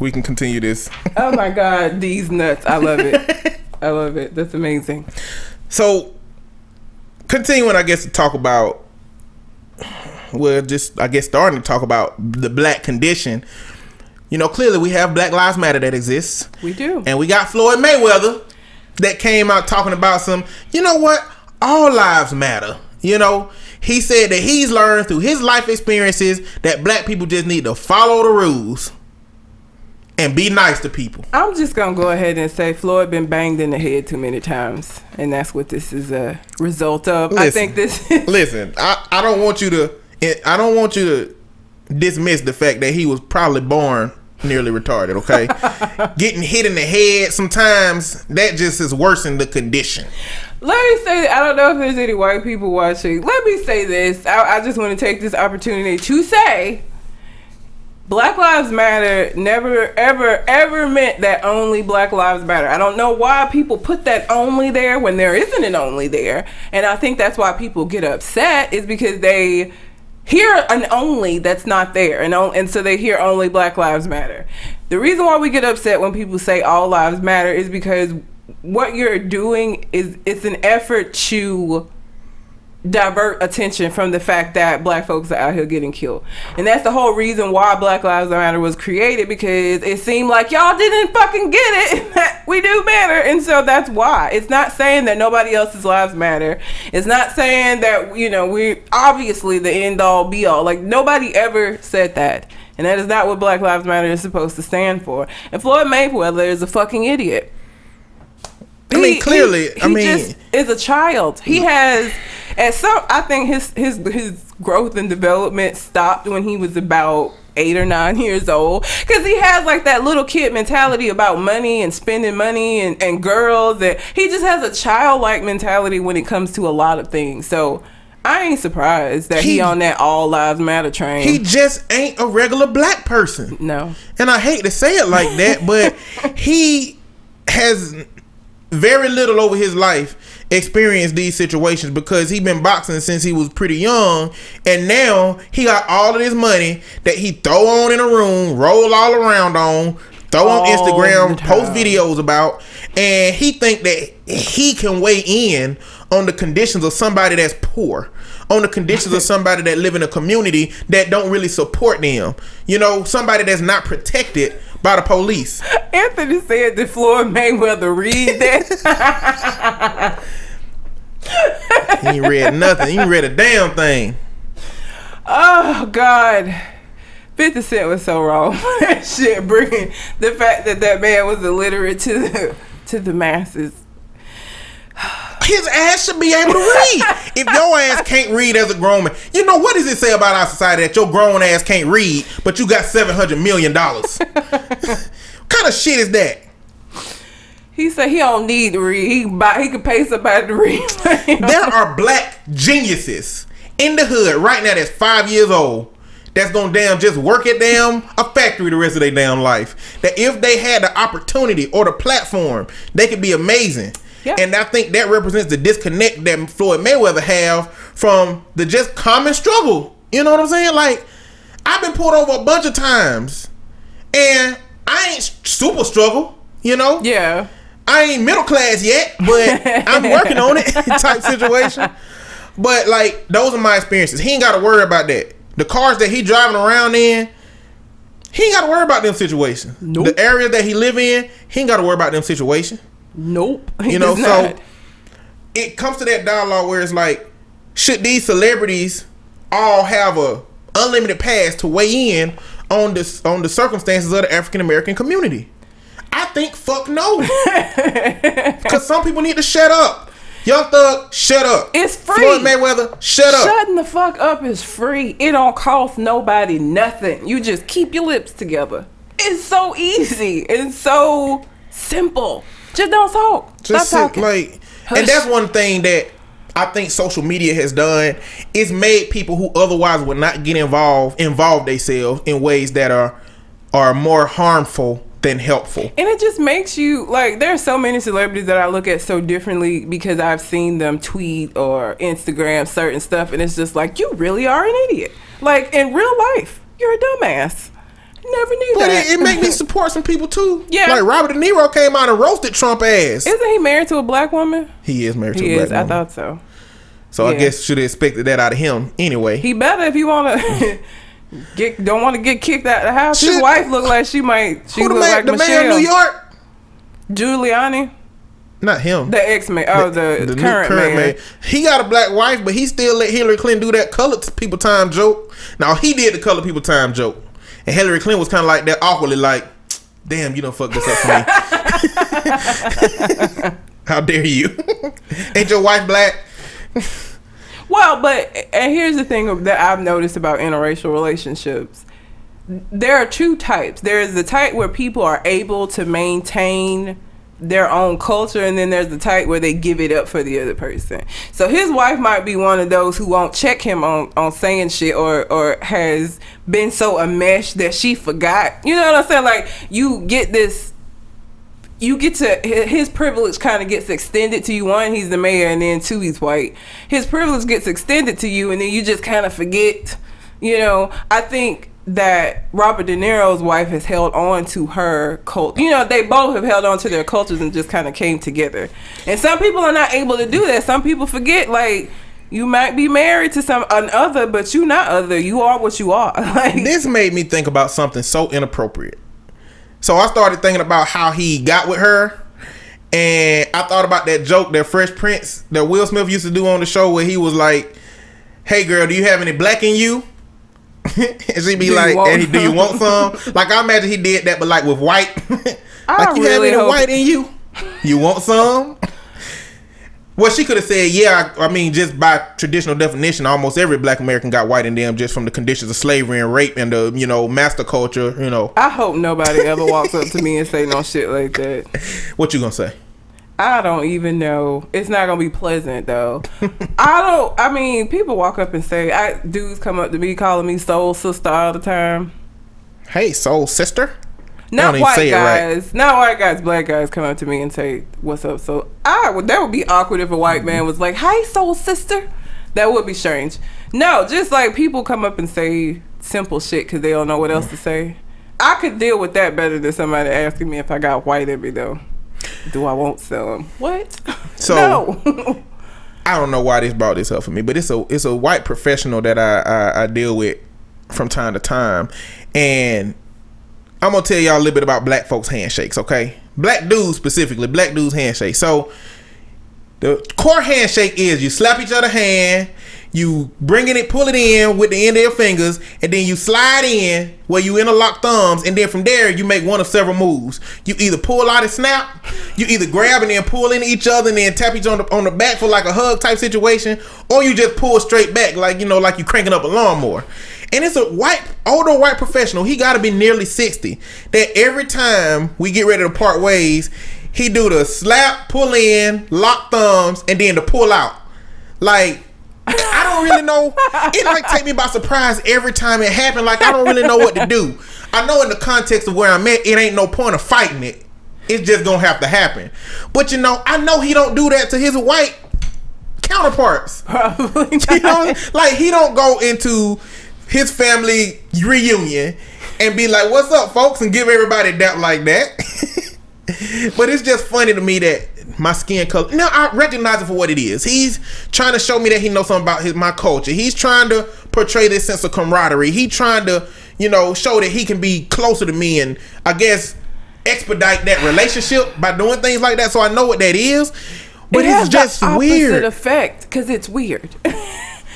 we can continue this. Oh my God, these nuts. I love it. I love it. That's amazing. So, continuing, I guess, to talk about, well, just, I guess, starting to talk about the black condition. You know, clearly we have Black Lives Matter that exists. We do. And we got Floyd Mayweather that came out talking about some, you know what? All lives matter. You know, he said that he's learned through his life experiences that black people just need to follow the rules and be nice to people. I'm just gonna go ahead and say Floyd been banged in the head too many times, and that's what this is a result of. I think this. Is, Listen, I, I don't want you to I don't want you to dismiss the fact that he was probably born nearly retarded, okay? Getting hit in the head sometimes that just is worsening the condition. Let me say, I don't know if there's any white people watching. Let me say this. I, I just want to take this opportunity to say Black Lives Matter never, ever, ever meant that only Black Lives Matter. I don't know why people put that only there when there isn't an only there. And I think that's why people get upset, is because they hear an only that's not there. And, on- and so they hear only Black Lives Matter. The reason why we get upset when people say all lives matter is because what you're doing is it's an effort to divert attention from the fact that black folks are out here getting killed. And that's the whole reason why Black Lives Matter was created because it seemed like y'all didn't fucking get it. we do matter. And so that's why. It's not saying that nobody else's lives matter. It's not saying that, you know, we obviously the end all be all. Like nobody ever said that. And that is not what Black Lives Matter is supposed to stand for. And Floyd Mayweather is a fucking idiot. I mean, clearly, I mean- just is a child. He has, at some, I think his his his growth and development stopped when he was about eight or nine years old because he has like that little kid mentality about money and spending money and, and girls and he just has a childlike mentality when it comes to a lot of things so i ain't surprised that he, He- on that all lives matter train He just ain't a regular black person. no And I hate to say it like that, but he has very little over his life experience these situations because he been boxing since he was pretty young. And now he got all of this money that he throw on in a room roll all around on throw on All instagram post videos about. And he think that he can weigh in on the conditions of somebody that's poor on the conditions of somebody that live in a community that don't really support them you know somebody that's not protected by the police Anthony said that Floyd Mayweather read that. he ain't read nothing he ain't read a damn thing oh God. 50 Cent was so wrong for that shit, bringing the fact that that man was illiterate to the, to the masses. His ass should be able to read. if your ass can't read as a grown man, you know what does it say about our society that your grown ass can't read, but you got seven hundred million dollars? what kind of shit is that? He said he don't need to read. He buy, he can pay somebody to read. There are black geniuses in the hood right now that's five years old that's gonna damn just work at damn a factory the rest of their damn life. That if they had the opportunity or the platform, they could be amazing. Yeah. And I think that represents the disconnect that Floyd Mayweather have from the just common struggle. You know what I'm saying? Like, I've been pulled over a bunch of times, and I ain't super struggle. You know? yeah. I ain't middle class yet, but I'm working on it type situation. But like those are my experiences. He ain't got to worry about that. The cars that he driving around in, he ain't got to worry about them situations. Nope. The area that he live in, he ain't got to worry about them situations. Nope. You know, so not. it comes to that dialogue where it's like, should these celebrities all have a unlimited pass to weigh in on this on the circumstances of the African American community? I think fuck no. Cause some people need to shut up. Young Thug, shut up. It's free. Floyd Mayweather, shut up. Shutting the fuck up is free. It don't cost nobody nothing. You just keep your lips together. It's so easy. It's so simple. Just don't talk. Just Stop sit, talking. like, Hush. and that's one thing that I think social media has done. It's made people who otherwise would not get involved involve themselves in ways that are are more harmful than helpful. And it just makes you like there are so many celebrities that I look at so differently because I've seen them tweet or Instagram certain stuff and it's just like you really are an idiot. Like in real life, you're a dumbass. Never knew But that. it, it make me support some people too. Yeah. like Robert De Niro came out and roasted Trump ass. Isn't he married to a black woman? he is married to He a black is. I woman. thought so. so I yeah. guess should have expected that out of him anyway. He better if you want to get don't want to get kicked out of the house. His wife look like she might. She Who the man? like the Michelle man of New York? Giuliani, Not him. the ex man. Oh, the, new current, man. He got a black wife, but he still let Hillary Clinton do that colored people time joke. Now he did the colored people time joke, and Hillary Clinton was kind of like that awkwardly, like, "Damn, you don't fuck this up for me. How dare you? Ain't your wife black? Well, but and here's the thing that I've noticed about interracial relationships. There are two types. There is the type where people are able to maintain their own culture, and then there's the type where they give it up for the other person. So his wife might be one of those who won't check him on, on saying shit or or has been so enmeshed that she forgot. You know what I'm saying? Like you get this you get to his privilege kind of gets extended to you. One, he's the mayor, and then two, he's white. His privilege gets extended to you, and then you just kind of forget. You know, I think that Robert De Niro's wife has held on to her cult. You know, they both have held on to their cultures and just kind of came together. And some people are not able to do that. Some people forget, like. You might be married to some an other, but you not other. You are what you are. like, This made me think about something so inappropriate. So I started thinking about how he got with her. And I thought about that joke that Fresh Prince that Will Smith used to do on the show where he was like, Hey girl, do you have any black in you? and she'd be Do like, and he, do you want some? like I imagine he did that, but like with white. Like oh, you have really any white in you? You want some? Well, she could have said, "Yeah." I, I mean, just by traditional definition, almost every Black American got white in them, just from the conditions of slavery and rape and the you know master culture. You know, I hope nobody ever walks up to me and say no shit like that. what you gonna say? I don't even know. It's not gonna be pleasant though. I don't. I mean, people walk up and say, "I dudes come up to me calling me soul sister all the time." Hey, soul sister. Not white say it right. guys, not white guys, black guys come up to me and say, "What's up?" So I would that would be awkward if a white man was like, "Hi, soul sister." That would be strange. No, just like people come up and say simple shit because they don't know what else to say. I could deal with that better than somebody asking me if I got white in me though. Do I won't sell them? What? So- no. I don't know why this brought this up for me, but it's a it's a white professional that I, I I deal with from time to time, and I'm gonna tell y'all a little bit about black folks handshakes. Okay, black dudes specifically, black dudes handshake. So the core handshake is you slap each other hand, you bring it, pull it in with the end of your fingers, and then you slide in where you interlock thumbs, and then from there you make one of several moves. You either pull out and snap, you either grab and then pull into each other and then tap each on the on the back for like a hug type situation, or you just pull straight back like you know like you cranking up a lawnmower. And it's a white, older white professional. He got to be nearly sixty. That every time we get ready to part ways, he do the slap, pull in, lock thumbs, and then the pull out. Like I don't really know. It like take me by surprise every time it happened. Like I don't really know what to do. I know in the context of where I'm at, it ain't no point of fighting it. It's just gonna have to happen. But you know, I know he don't do that to his white counterparts. Probably You know, like he don't go into his family reunion and be like, "What's up, folks?" and give everybody that like that. but it's just funny to me that my skin color. No, I recognize it for what it is. He's trying to show me that he knows something about his my culture. He's trying to portray this sense of camaraderie. He trying to, you know, show that he can be closer to me and I guess expedite that relationship by doing things like that. So I know what that is. But it it's has just the opposite weird. effect because it's weird.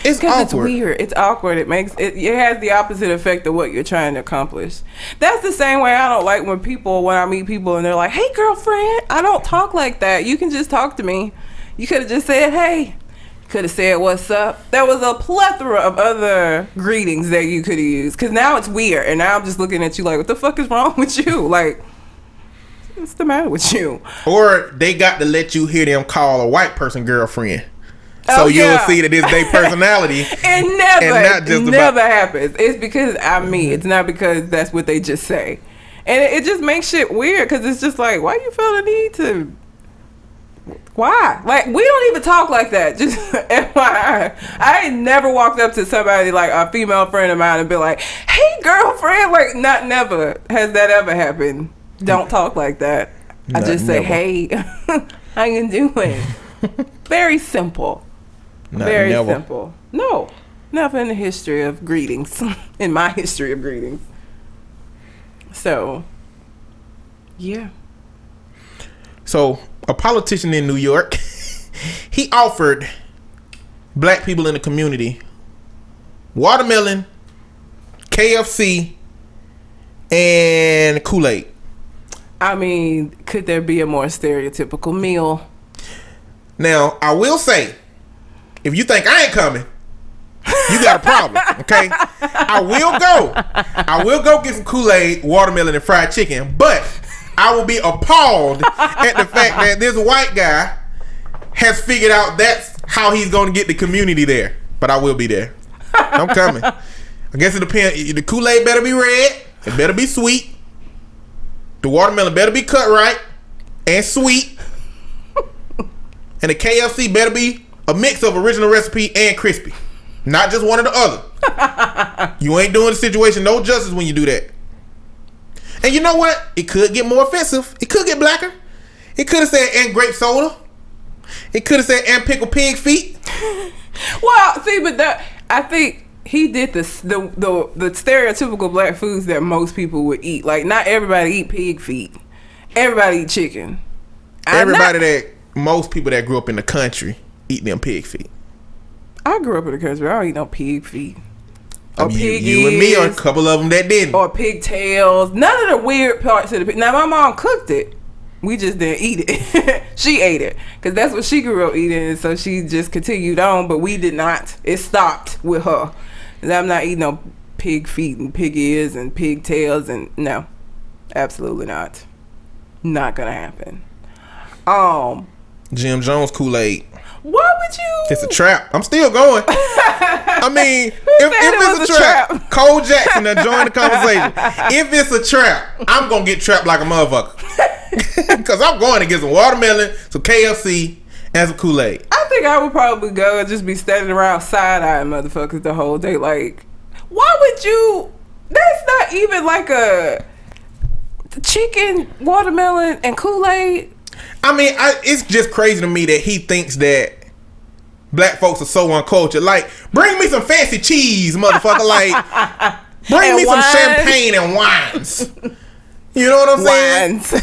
It's Because it's awkward. weird. It's awkward. It makes it, it has the opposite effect of what you're trying to accomplish. That's the same way I don't like when people when I meet people and they're like, "Hey, girlfriend," I don't talk like that. You can just talk to me. You could have just said, "Hey." Could have said, "What's up?" There was a plethora of other greetings that you could have used. Because now it's weird, and now I'm just looking at you like, "What the fuck is wrong with you?" Like, what's the matter with you? Or they got to let you hear them call a white person girlfriend. So Oh, you'll yeah. see that it's their personality. It never, And not just never about- happens. It's because I'm me. It's not because that's what they just say, and it, it just makes shit weird. Because it's just like, why you feel the need to? Why? Like we don't even talk like that. Just FYI, I ain't never walked up to somebody like a female friend of mine and be like, "Hey, girlfriend." Like, not never has that ever happened. Don't mm. talk like that. I Not just say, "Hey, how you doing?" Very simple. Not Very never. simple. No, never in the history of greetings. in my history of greetings. So, yeah. So a politician in New York, he offered black people in the community watermelon, KFC, and Kool Aid. I mean, could there be a more stereotypical meal? Now, I will say, if you think I ain't coming, you got a problem, okay? I will go. I will go get some Kool Aid, watermelon, and fried chicken, but I will be appalled at the fact that this white guy has figured out that's how he's going to get the community there. But I will be there. I'm coming. I guess it depends. The Kool Aid better be red. It better be sweet. The watermelon better be cut right and sweet. And the KFC better be a mix of original recipe and crispy. Not just one or the other. you ain't doing the situation no justice when you do that. And you know what? It could get more offensive. It could get blacker. It could have said and grape soda. It could have said and pickled pig feet. Well, see, but that I think he did the the the, the stereotypical black foods that most people would eat. Like, not everybody eat pig feet. Everybody eat chicken. I'm Everybody not- that most people that grew up in the country eat them pig feet. I grew up in the country. I don't eat no pig feet. I Or mean, you, pig you and me are a couple of them that didn't. or pigtails. None of the weird parts of the pig. Now my mom cooked it. We just didn't eat it. she ate it because that's what she grew up eating, so she just continued on. But we did not. It stopped with her. 'Cause I'm not eating no pig feet and pig ears and pigtails and no, absolutely not. Not gonna happen. Um, Jim Jones Kool Aid. Why would you? It's a trap. I'm still going. I mean, if, if it it's a a trap, trap? Cole Jackson to join the conversation. if it's a trap, I'm gonna get trapped like a motherfucker. Cause I'm going to get some watermelon, some KFC, and some Kool Aid. I think I would probably go and just be standing around side eyeing motherfuckers the whole day. Like, why would you? That's not even like a chicken, watermelon, and Kool Aid. I mean, I, it's just crazy to me that he thinks that black folks are so uncultured. Like, bring me some fancy cheese, motherfucker. Like, bring And me some champagne and wines. You know what I'm saying? Wines.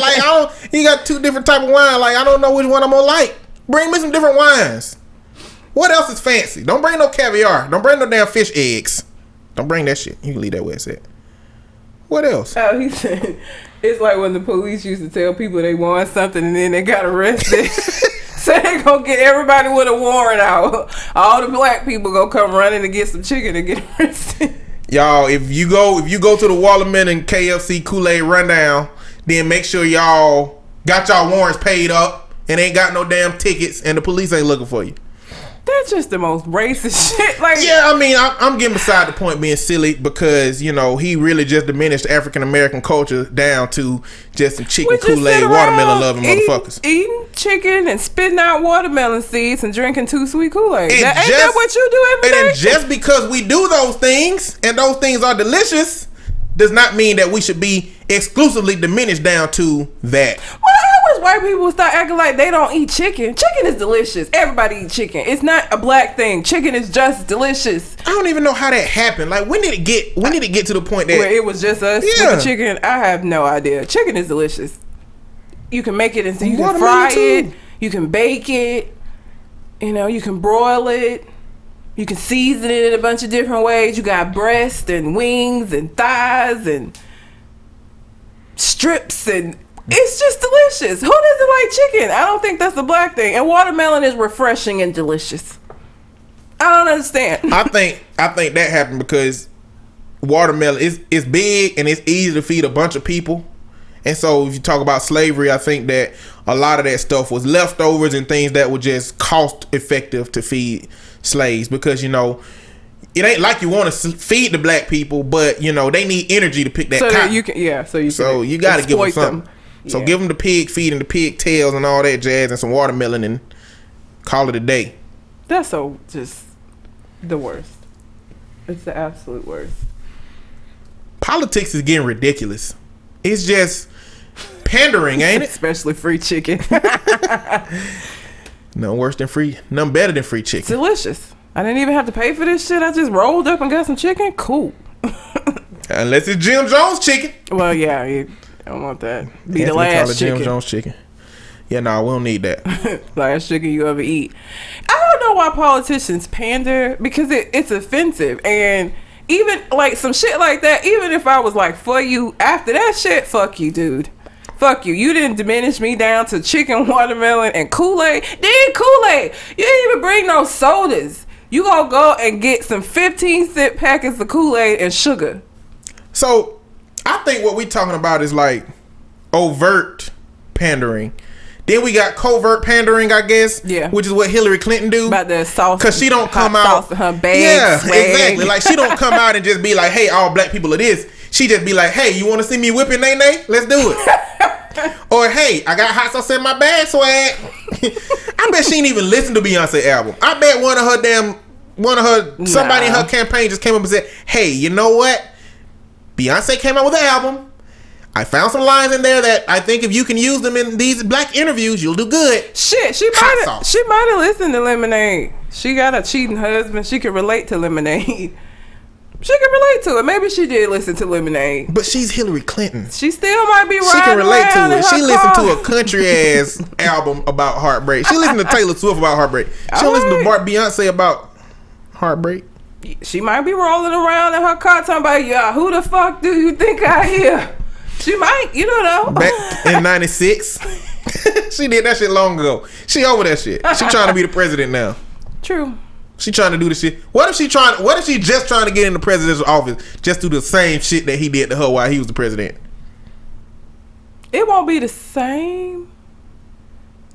Like, I don't. He got two different type of wine. Like, I don't know which one I'm gonna like. Bring me some different wines. What else is fancy? Don't bring no caviar. Don't bring no damn fish eggs. Don't bring that shit. You can leave that where it's at. What else? Oh, he said it's like when the police used to tell people they want something and then they got arrested. so they gonna get everybody with a warrant out. All the black people gonna come running to get some chicken and get arrested. Y'all, if you go if you go to the Watermelon KFC Kool Aid rundown, then make sure y'all got y'all warrants paid up and ain't got no damn tickets, and the police ain't looking for you. That's just the most racist shit. Like, Yeah, I mean, I, I'm getting beside the point being silly because you know he really just diminished African American culture down to just some chicken Kool Aid watermelon loving motherfuckers. Eating chicken and spitting out watermelon seeds and drinking too sweet Kool Aid. Ain't just- that what you do every And day? just because we do those things and those things are delicious, does not mean that we should be exclusively diminished down to that. Well, Wish white people start acting like they don't eat chicken. Chicken is delicious. Everybody eat chicken. It's not a black thing. Chicken is just delicious. I don't even know how that happened. Like when did it get when did it get to the point that Where it was just us Yeah. with the chicken. I have no idea. Chicken is delicious. You can make it into you can fry too. it. You can bake it. You know, you can broil it. You can season it in a bunch of different ways. You got breast and wings and thighs and strips and it's just delicious. Who doesn't like chicken? I don't think that's the black thing. And watermelon is refreshing and delicious. I don't understand. I think I think that happened because watermelon is it's big and it's easy to feed a bunch of people. And so if you talk about slavery, I think that a lot of that stuff was leftovers and things that were just cost effective to feed slaves because you know it ain't like you want to feed the black people, but you know they need energy to pick that so cotton. you can yeah, so you so you got to give them something. So Yeah. give them the pig feed and the pig tails and all that jazz and some watermelon and call it a day. That's so just the worst. It's the absolute worst. Politics is getting ridiculous. It's just pandering, ain't it? Especially free chicken. Nothing worse than free, nothing better than free it's chicken. delicious. I didn't even have to pay for this shit. I just rolled up and got some chicken. Cool. Unless it's Jim Jones chicken. Well, yeah, you don't want that. Be the Anthony it last Jim chicken. Jones chicken. Yeah, no, we don't need that. last chicken you ever eat. I don't know why politicians pander because it, it's offensive and even like some shit like that. Even if I was like for you after that shit, fuck you, dude. Fuck you. You didn't diminish me down to chicken, watermelon, and Kool Aid. Then Kool Aid. You didn't even bring no sodas. You gonna go and get some 15 cent packets of Kool Aid and sugar. So I think what we talking about is like overt pandering. Then we got covert pandering, I guess. Yeah. Which is what Hillary Clinton do. About the sauce. Cause she don't come out. her bag. yeah, swag. exactly. Like she don't come out and just be like, "Hey, all black people are this." She just be like, "Hey, you want to see me whipping nae nae? Let's do it." or hey, I got hot sauce in my bag, swag. I bet she ain't even listen to Beyonce album. I bet one of her damn, one of her somebody in her campaign just came up and said, "Hey, you know what? Beyonce came out with an album." I found some lines in there that I think if you can use them in these black interviews, you'll do good. Shit, she might have she might have listened to Lemonade. She got a cheating husband. She can relate to Lemonade. She can relate to it. Maybe she did listen to Lemonade. But she's Hillary Clinton. She still might be She can relate to it. She listened car. to a country ass album about heartbreak. She listened to Taylor Swift about heartbreak. She don't listen to Bart Beyonce about heartbreak. She might be rolling around in her car talking about, yeah, who the fuck do you think I hear? She might, you don't know. Back in '96, she did that shit long ago. She over that shit. She trying to be the president now. True. She trying to do the shit. What if she trying? What if she just trying to get in the presidential office, just do the same shit that he did to her while he was the president? It won't be the same.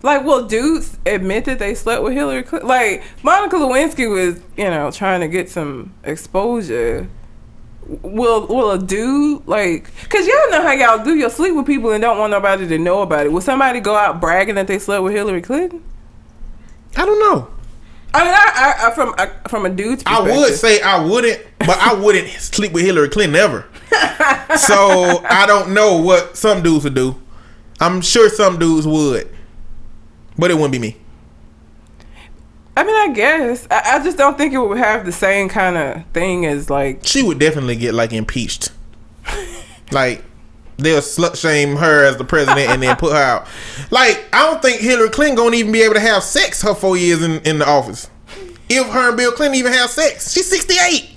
Like, well, dudes admit that they slept with Hillary Clinton? Like, Monica Lewinsky was, you know, trying to get some exposure. Will will a dude like? Cause y'all know how y'all do. You'll sleep with people and don't want nobody to know about it. Will somebody go out bragging that they slept with Hillary Clinton? I don't know. I mean, I, I, I from I, from a dude's I would say I wouldn't, but I wouldn't sleep with Hillary Clinton ever. so I don't know what some dudes would do. I'm sure some dudes would, but it wouldn't be me. I mean, I guess I, I just don't think it would have the same kind of thing as like She would definitely get like impeached. like they'll slut shame her as the president and then put her out. Like I don't think Hillary Clinton gonna even be able to have sex her four years in, in the office. If her and Bill Clinton even have sex, she's 68.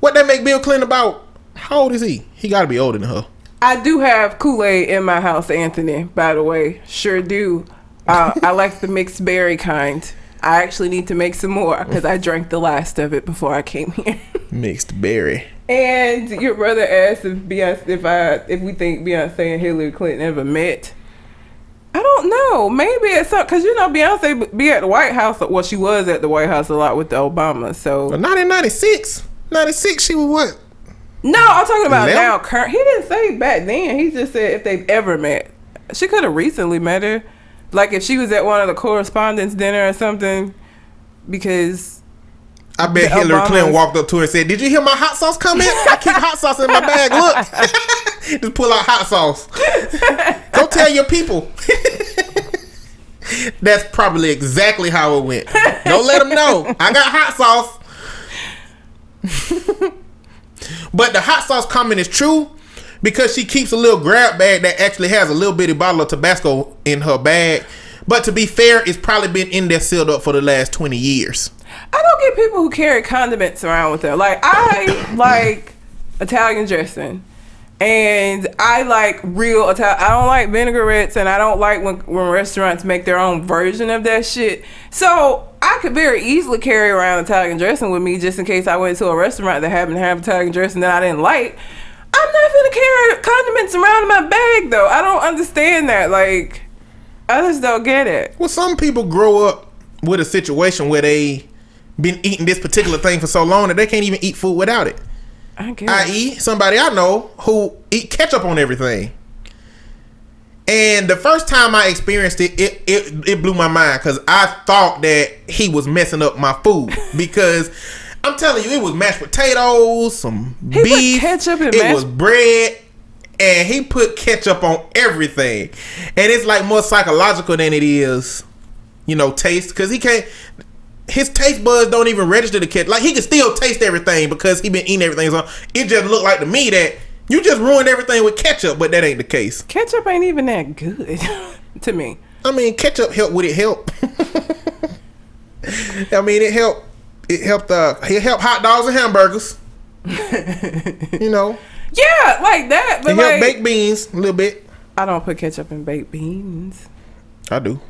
What that make Bill Clinton about? How old is he? He got to be older than her. I do have Kool Aid in my house, Anthony. By the way, sure do. Uh, I like the mixed berry kind. I actually need to make some more because I drank the last of it before I came here. Mixed berry. and your brother asked if Beyonce, if I, if we think Beyonce and Hillary Clinton ever met. I don't know. Maybe it's because you know Beyonce be at the White House. Well, she was at the White House a lot with the Obama. So But not in 96. 96, she was what? No, I'm talking about Eleven? now. Current. He didn't say back then. He just said if they've ever met. She could have recently met her, like if she was at one of the correspondence dinner or something, because I bet Hillary Obamas. Clinton walked up to her and said, Did you hear my hot sauce comment? I keep hot sauce in my bag. Look. Just pull out hot sauce. Go tell your people. That's probably exactly how it went. Don't let them know. I got hot sauce. but the hot sauce comment is true because she keeps a little grab bag that actually has a little bitty bottle of Tabasco in her bag. But to be fair, it's probably been in there sealed up for the last 20 years. I don't get people who carry condiments around with them. Like I like Italian dressing. And I like real Italian. I don't like vinaigrettes, and I don't like when, when restaurants make their own version of that shit. So I could very easily carry around Italian dressing with me just in case I went to a restaurant that happened to have Italian dressing that I didn't like. I'm not gonna carry condiments around in my bag though. I don't understand that. Like, I just don't get it. Well, some people grow up with a situation where they been eating this particular thing for so long that they can't even eat food without it. I guess. I.e., somebody I know who eat ketchup on everything. And the first time I experienced it, it it, it blew my mind because I thought that he was messing up my food because I'm telling you, it was mashed potatoes, some He beef, ketchup in it mashed- was bread, and he put ketchup on everything. And it's like more psychological than it is, you know, taste because he can't. His taste buds don't even register the ketchup. Like he can still taste everything because he been eating everything. So it just looked like to me that you just ruined everything with ketchup, but that ain't the case. Ketchup ain't even that good to me. I mean, ketchup helped. Would it help? I mean, it helped. It helped. Uh, it helped hot dogs and hamburgers. you know, Yeah, like that. But it helped baked beans a little bit. I don't put ketchup in baked beans. I do.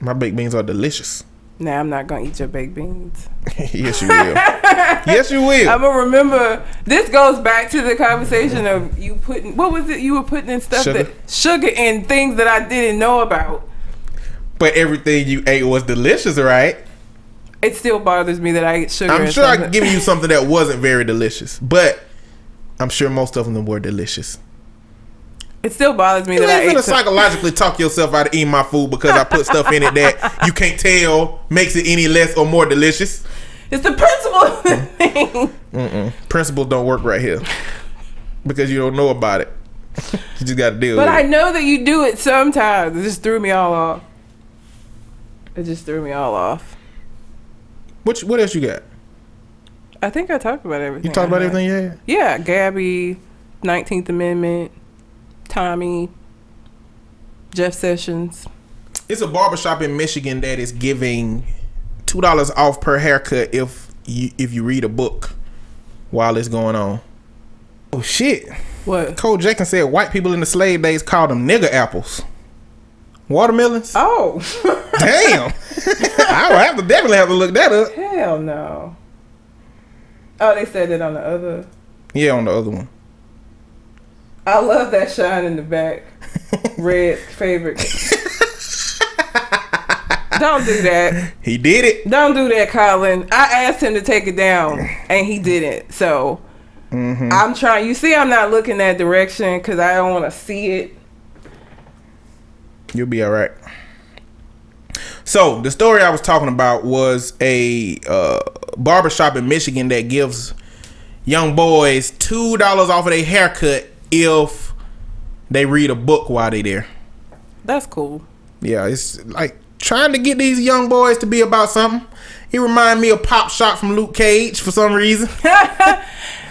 My baked beans are delicious. Nah, I'm not gonna eat your baked beans. yes, you will. yes, you will. I'm gonna remember. This goes back to the conversation of you putting what was it you were putting in stuff Sugar. that sugar and things that I didn't know about. but everything you ate was delicious, right? It still bothers me that I eat sugar. I'm sure I could give you something that wasn't very delicious, but I'm sure most of them were delicious. It still bothers me You that I ate. finna psychologically talk yourself out of eating my food because I put stuff in it that you can't tell makes it any less or more delicious. It's the principle thing. Principles don't work right here because you don't know about it. you just got to deal But I it. know that you do it sometimes. It just threw me all off. It just threw me all off. What, what else you got? I think I talked about everything. You talked about everything yeah. Yeah, Gabby, Nineteenth Amendment, Tommy, Jeff Sessions. It's a barbershop in Michigan that is giving two dollars off per haircut if you if you read a book while it's going on. Oh shit! What? Cole Jenkins said white people in the slave days called them nigger apples. Watermelons? Oh, Damn! I will have to definitely have to look that up. hell no. Oh, they said it on the other. Yeah, on the other one. I love that shine in the back. Red's favorite. Don't do that. He did it. Don't do that, Colin. I asked him to take it down, and he didn't. So Mm-hmm. I'm trying. You see, I'm not looking that direction because I don't want to see it. You'll be all right. So the story I was talking about was a uh, barbershop in Michigan that gives young boys two dollars off of their haircut if they read a book while they there. That's cool. Yeah, it's like trying to get these young boys to be about something. He remind me of Pop Shot from Luke Cage for some reason.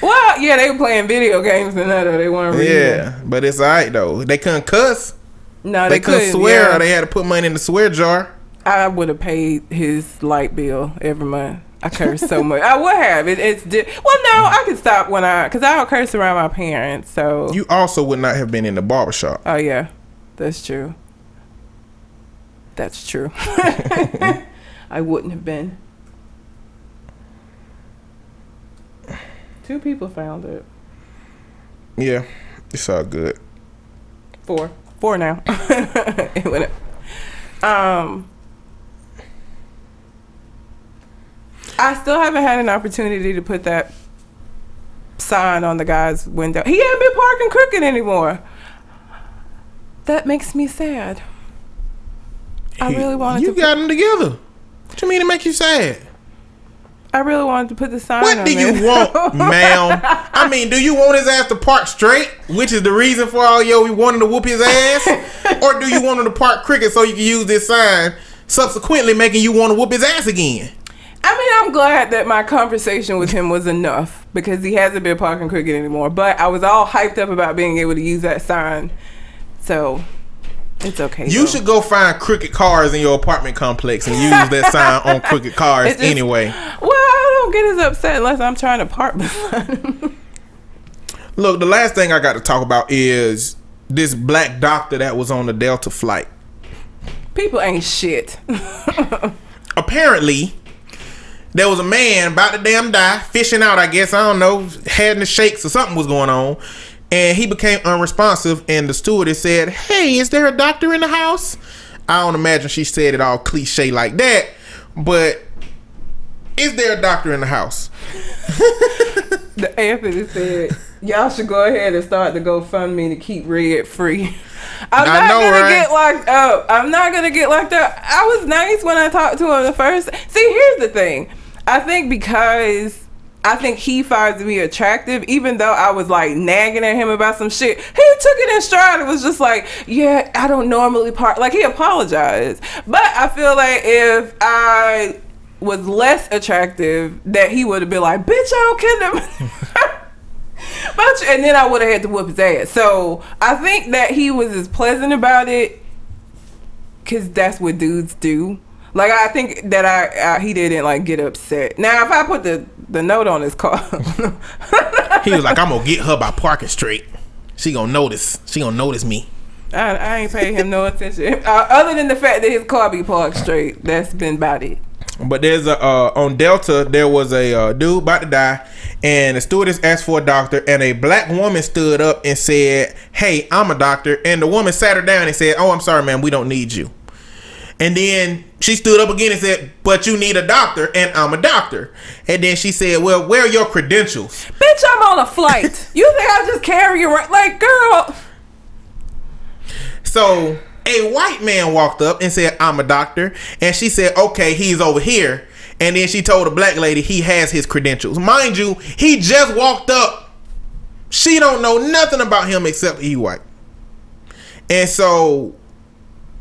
Well, yeah, they were playing video games and that, they weren't reading. yeah, but it's alright though. They couldn't cuss. No, They, they, couldn't couldn't swear. yeah. Or they had to put money in the swear jar. I would have paid his light bill every month. I curse so much. I would have. It, it's di- well, no, I can stop when I because I don't curse around my parents. So You also would not have been in the barbershop. oh yeah, that's true. That's true. I wouldn't have been. Two people found it. Yeah, it's all good. Four. Four now. it went up. Um, I still haven't had an opportunity to put that sign on the guy's window. He ain't been parking crooked anymore. That makes me sad. I really wanted You to. You got them together. What you mean to make you sad? I really wanted to put the sign. What do you want, ma'am? I mean, do you want his ass to park straight, which is the reason for all yo we wanting to whoop his ass, or do you want him to park crooked so you can use this sign, subsequently making you want to whoop his ass again? I mean, I'm glad that my conversation with him was enough because he hasn't been parking crooked anymore. But I was all hyped up about being able to use that sign, so it's okay. You though. should go find crooked cars in your apartment complex and use that sign on crooked cars just- anyway. Well, I don't get as upset unless I'm trying to park him. Look, the last thing I got to talk about is this black doctor that was on the Delta flight. People ain't shit. apparently there was a man about to damn die fishing out i guess i don't know had the shakes or something was going on and he became unresponsive and the stewardess said hey is there a doctor in the house i don't imagine she said it all cliche like that but is there a doctor in the house the Anthony said, "Y'all should go ahead and start the GoFundMe to keep Red free." I'm I not know, gonna right? get locked up. I'm not gonna get locked up. I was nice when I talked to him the first. See, here's the thing. I think because I think he finds me attractive, even though I was like nagging at him about some shit. He took it in stride and was just like, "Yeah, I don't normally part." Like he apologized, but I feel like if I was less attractive, that he would have been like, "Bitch, I don't care." them." But and then I would have had to whoop his ass. So I think that he was as pleasant about it, cause that's what dudes do. Like I think that I, I he didn't like get upset. Now if I put the the note on his car, he was like i'm gonna get her by parking straight she gonna notice she gonna notice me I, I ain't paying him no attention. Uh, other than the fact that his car be parked straight, that's been about it. But there's a uh, on Delta there was a uh, dude about to die, and the stewardess asked for a doctor, and a black woman stood up and said, "Hey, I'm a doctor," and the woman sat her down and said, "Oh, I'm sorry, ma'am, we don't need you." And then she stood up again and said, "But you need a doctor, and I'm a doctor." And then she said, "Well, where are your credentials?" Bitch, I'm on a flight. you think I just carry you around? Like, girl. So a white man walked up and said, I'm a doctor. And she said, okay, he's over here. And then she told a black lady he has his credentials. Mind you, he just walked up. She don't know nothing about him except he white. And so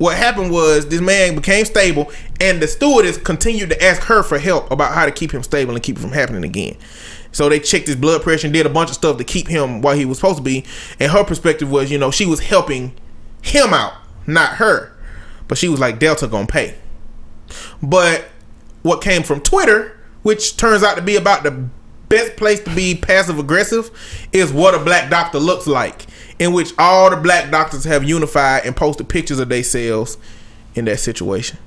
what happened was this man became stable and the stewardess continued to ask her for help about how to keep him stable and keep it from happening again. So they checked his blood pressure and did a bunch of stuff to keep him while he was supposed to be. And her perspective was, you know, she was helping him out, not her. But she was like, Delta gonna pay. But what came from Twitter, which turns out to be about the best place to be passive aggressive, is what a black doctor looks like. In which all the black doctors have unified and posted pictures of themselves in that situation.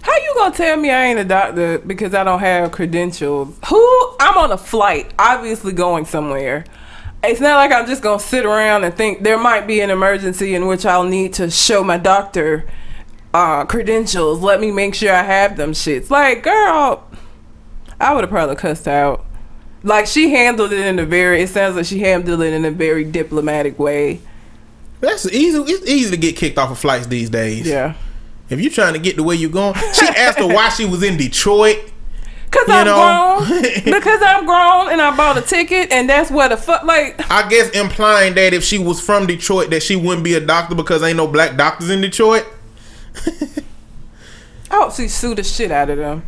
How you gonna tell me I ain't a doctor because I don't have credentials? Who? I'm on a flight, obviously going somewhere. It's not like I'm just gonna sit around and think there might be an emergency in which I'll need to show my doctor uh, credentials. Let me make sure I have them shits. Like, girl, I would have probably cussed out. Like she handled it in a very. It sounds like she handled it in a very diplomatic way. That's easy. It's easy to get kicked off of flights these days. Yeah. If you're trying to get the way you're going, she asked her why she was in Detroit. Cause You I'm know? grown. because I'm grown and I bought a ticket and that's what the fuck like I guess implying that if she was from Detroit, that she wouldn't be a doctor because ain't no black doctors in Detroit. I hope she sue the shit out of them.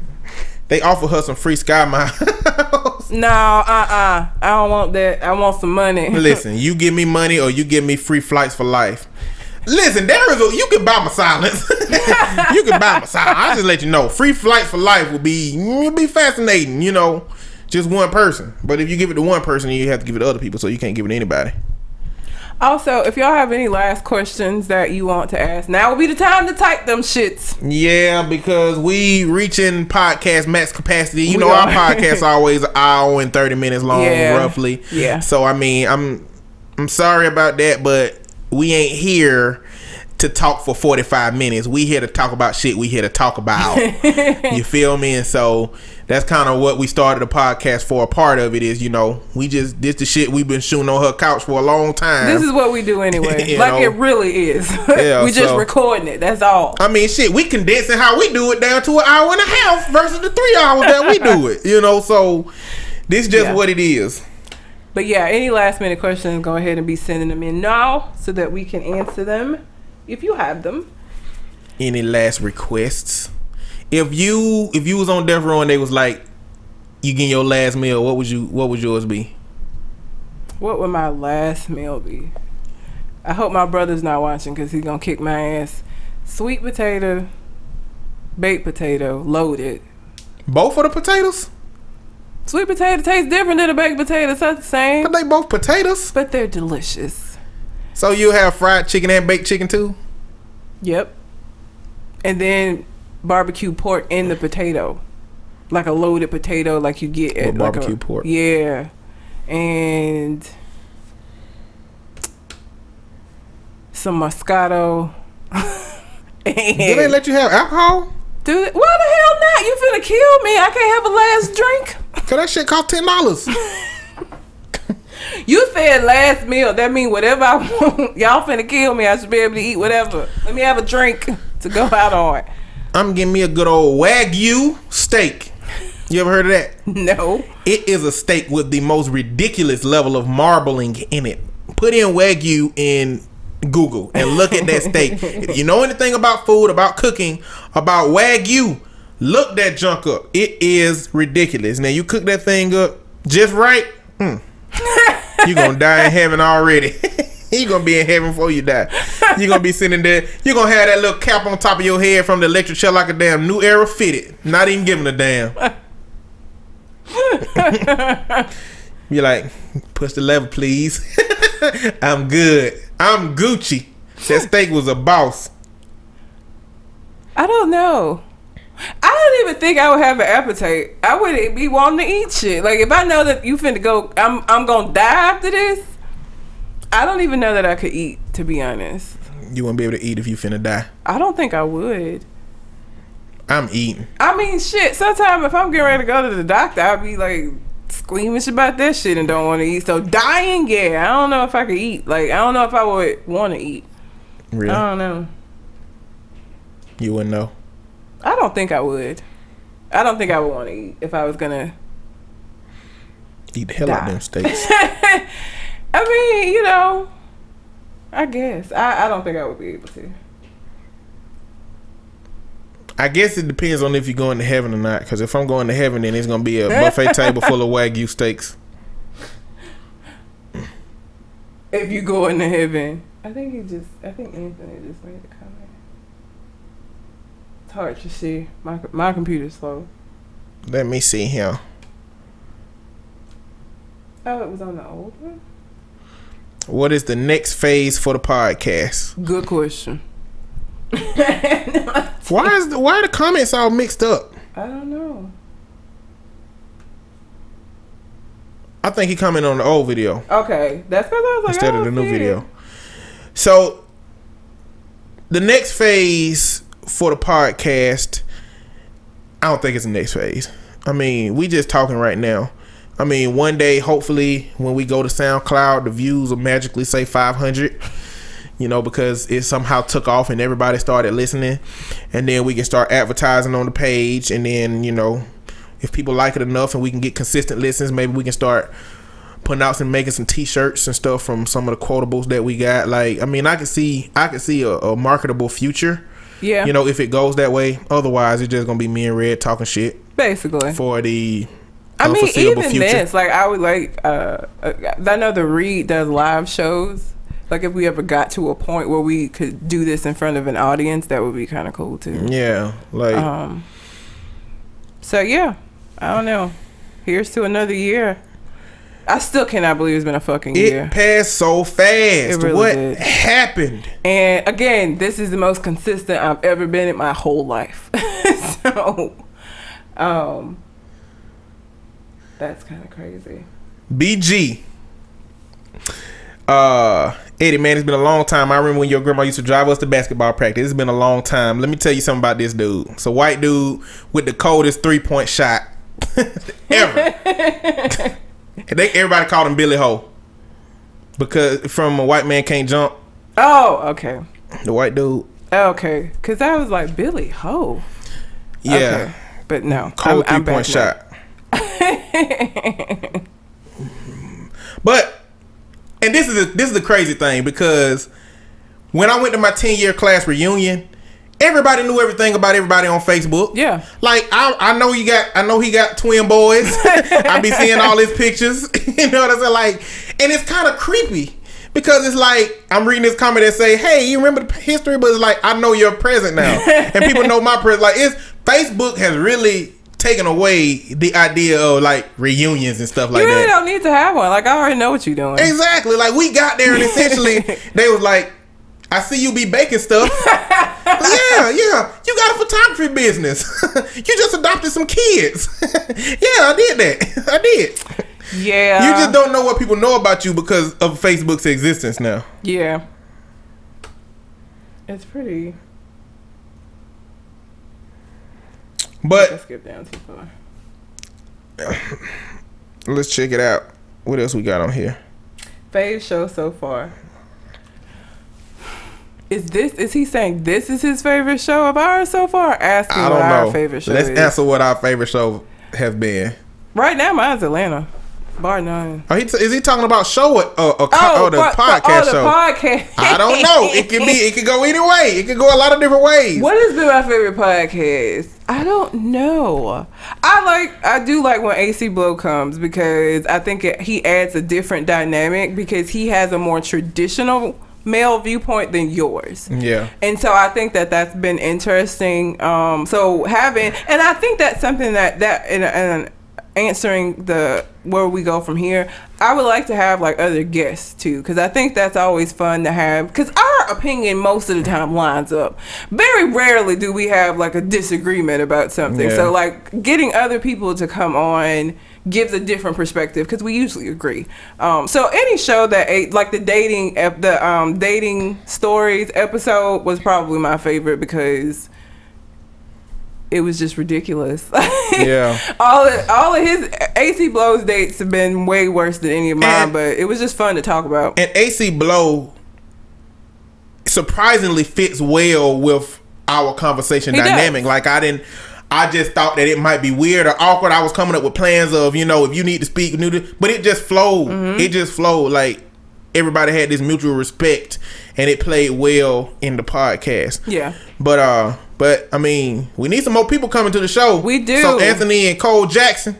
They offer her some free sky miles. No, uh uh I don't want that. I want some money. Listen, you give me money or you give me free flights for life. Listen, there is a you can buy my silence. you can buy my silence. I just let you know, free flights for life will be will be fascinating. You know, just one person. But if you give it to one person, you have to give it to other people, so you can't give it to anybody. Also, if y'all have any last questions that you want to ask, now would be the time to type them shits. Yeah, because we reaching podcast max capacity. You We know, our podcast always an hour and thirty minutes long, Yeah. roughly. Yeah. So I mean, I'm I'm sorry about that, but we ain't here to talk for forty five minutes. We here to talk about shit. We here to talk about. you feel me? And so that's kind of what we started the podcast for. A part of it is, you know, we just this the shit we've been shooting on her couch for a long time. This is what we do anyway. Like know. it really is. Yeah, we just so- recording it. That's all. I mean, shit, we condensing how we do it down to an hour and a half versus the three hours that we do it. You know, so this just Yeah. what it is. But yeah, any last minute questions, go ahead and be sending them in now so that we can answer them if you have them. Any last requests? If you if you was on death row and they was like, you getting your last meal, what would you what would yours be? What would my last meal be? I hope my brother's not watching because he's gonna kick my ass. Sweet potato, baked potato, loaded. Both of the potatoes? Sweet potato tastes different than a baked potato. It's not the same, But they both potatoes. but they're delicious. So you have fried chicken and baked chicken too? Yep. And then barbecue pork in the potato, like a loaded potato, like you get at like barbecue a, pork. Yeah, and some Moscato. Do they and let you have alcohol? dude, why the hell not? You finna kill me? I can't have a last drink. Cause that shit cost ten dollars. You said last meal. That mean whatever I want. Y'all finna kill me. I should be able to eat whatever. Let me have a drink to go out on. I'm getting me a good old wagyu steak. You ever heard of that? No. It is a steak with the most ridiculous level of marbling in it. Put in Wagyu in Google and look at that steak. If you know anything about food, about cooking, about Wagyu, look that junk up. It is ridiculous. Now you cook that thing up just right, mm, you gonna die in heaven already. you gonna be in heaven before you die. You're gonna be sitting there. You're gonna have that little cap on top of your head from the electric chair like a damn new era fitted. Not even giving a damn. You're like, push the lever, please. I'm good. I'm Gucci. That steak was a boss. I don't know. I don't even think I would have an appetite. I wouldn't be wanting to eat shit. Like if I know that you finna go, I'm I'm gonna die after this. I don't even know that I could eat. To be honest, You wouldn't be able to eat if you finna die. I don't think I would. I'm eating. I mean, shit. Sometimes if I'm getting ready to go to the doctor, I'll be like squeamish about that shit and don't want to eat. So dying, yeah, I don't know if I could eat. Like I don't know if I would want to eat. Really? I don't know. you wouldn't know. I don't think I would. I don't think I would want to eat if I was gonna Eat the hell out of them steaks. I mean, you know, I guess. I, I don't think I would be able to. I guess it depends on if you're going to heaven or not. Because if I'm going to heaven, then it's gonna be a buffet table full of wagyu steaks. If you go into heaven. I think he just, I think Anthony just made a comment. Hard to see. My, my computer's slow. Let me see here. Oh, it was on the old one? What is the next phase for the podcast? Good question. Why is the, why are the comments all mixed up? I don't know. I think he commented on the old video. Okay, that's because I was like, instead I of the new see it. video. So the next phase for the podcast, I don't think it's the next phase. I mean, we just talking right now. I mean, one day, hopefully, when we go to SoundCloud, the views will magically say 500. You know, because it somehow took off and everybody started listening, and then we can start advertising on the page, and then you know, if people like it enough and we can get consistent listens, maybe we can start putting out some making some t-shirts and stuff from some of the quotables that we got. Like, I mean, I can see I can see a, a marketable future. Yeah. You know, if it goes that way. Otherwise, it's just gonna be me and Red talking shit Basically. for the I mean, even this, like, I would like, uh, uh, I know the Read does live shows. Like, if we ever got to a point where we could do this in front of an audience, that would be kind of cool too. Yeah, like Um, so yeah, I don't know. Here's to another year. I still cannot believe it's been a fucking it year. It passed so fast. really what did. happened? And again, this is the most consistent I've ever been in my whole life. so, um, that's kind of crazy. BG. Uh, Eddie, man, it's been a long time. I remember when your grandma used to drive us to basketball practice. It's been a long time. Let me tell you something about this dude. A white dude with the coldest three point shot ever. they, everybody called him Billy Ho because from a white man can't jump. Oh, okay. The white dude, oh, Okay. Because I was like, Billy Ho. yeah, Okay. But no. cold I'm, I'm three point shot. but and this is a, this is the crazy thing because when I went to my ten year class reunion, everybody knew everything about everybody on Facebook. Yeah. Like I, I know you got I know he got twin boys. I be seeing all his pictures. you know what I'm saying? Like, and it's kind of creepy because it's like I'm reading this comment that say, "Hey, you remember the history?" But it's like I know your present now, and people know my present. Like, it's Facebook has really taken away the idea of like reunions and stuff like that. You really that. don't need to have one. Like, I already know what you're doing. Exactly. Like we got there and essentially they was like, I see you be baking stuff. yeah, yeah. You got a photography business. you just adopted some kids. yeah, I did that. I did. Yeah. you just don't know what people know about you because of Facebook's existence now. Yeah. It's pretty. But Let's skip down too far. let's check it out. What else we got on here? Fave show so far. Is this? Is he saying this is his favorite show of ours so far? Asking I what don't our know. favorite show Let's is. answer what our favorite show has been. Right now, mine's Atlanta. Bar none. Are he is he talking about show or, or, or, Oh, or the but- but- podcast oh, the show? podcast. I don't know. It could be. It could go either way. It could go a lot of different ways. What has been my favorite podcast? I don't know. I like I do like when AC Blow comes because I think it, he adds a different dynamic because he has a more traditional male viewpoint than yours. Yeah. And so I think that that's been interesting. Um, so having, and I think that's something that that and, and answering the where we go from here. I would like to have like other guests too, because I think that's always fun to have. Because our opinion most of the time lines up. Very rarely do we have like a disagreement about something. Yeah. So like getting other people to come on gives a different perspective because we usually agree. Um, so any show that ate like the dating ep- the um, dating stories episode was probably my favorite because it was just ridiculous. Yeah. all of, all of his AC Blow's dates have been way worse than any of mine, And- but it was just fun to talk about. And AC Blow surprisingly fits well with our conversation He does. dynamic. Like I didn't. I just thought that it might be weird or awkward. I was coming up with plans of, you know, if you need to speak, new to, but it just flowed. Mm-hmm. It just flowed. Like everybody had this mutual respect, and it played well in the podcast. Yeah. But uh, but I mean, we need some more people coming to the show. We do. So Anthony and Cole Jackson,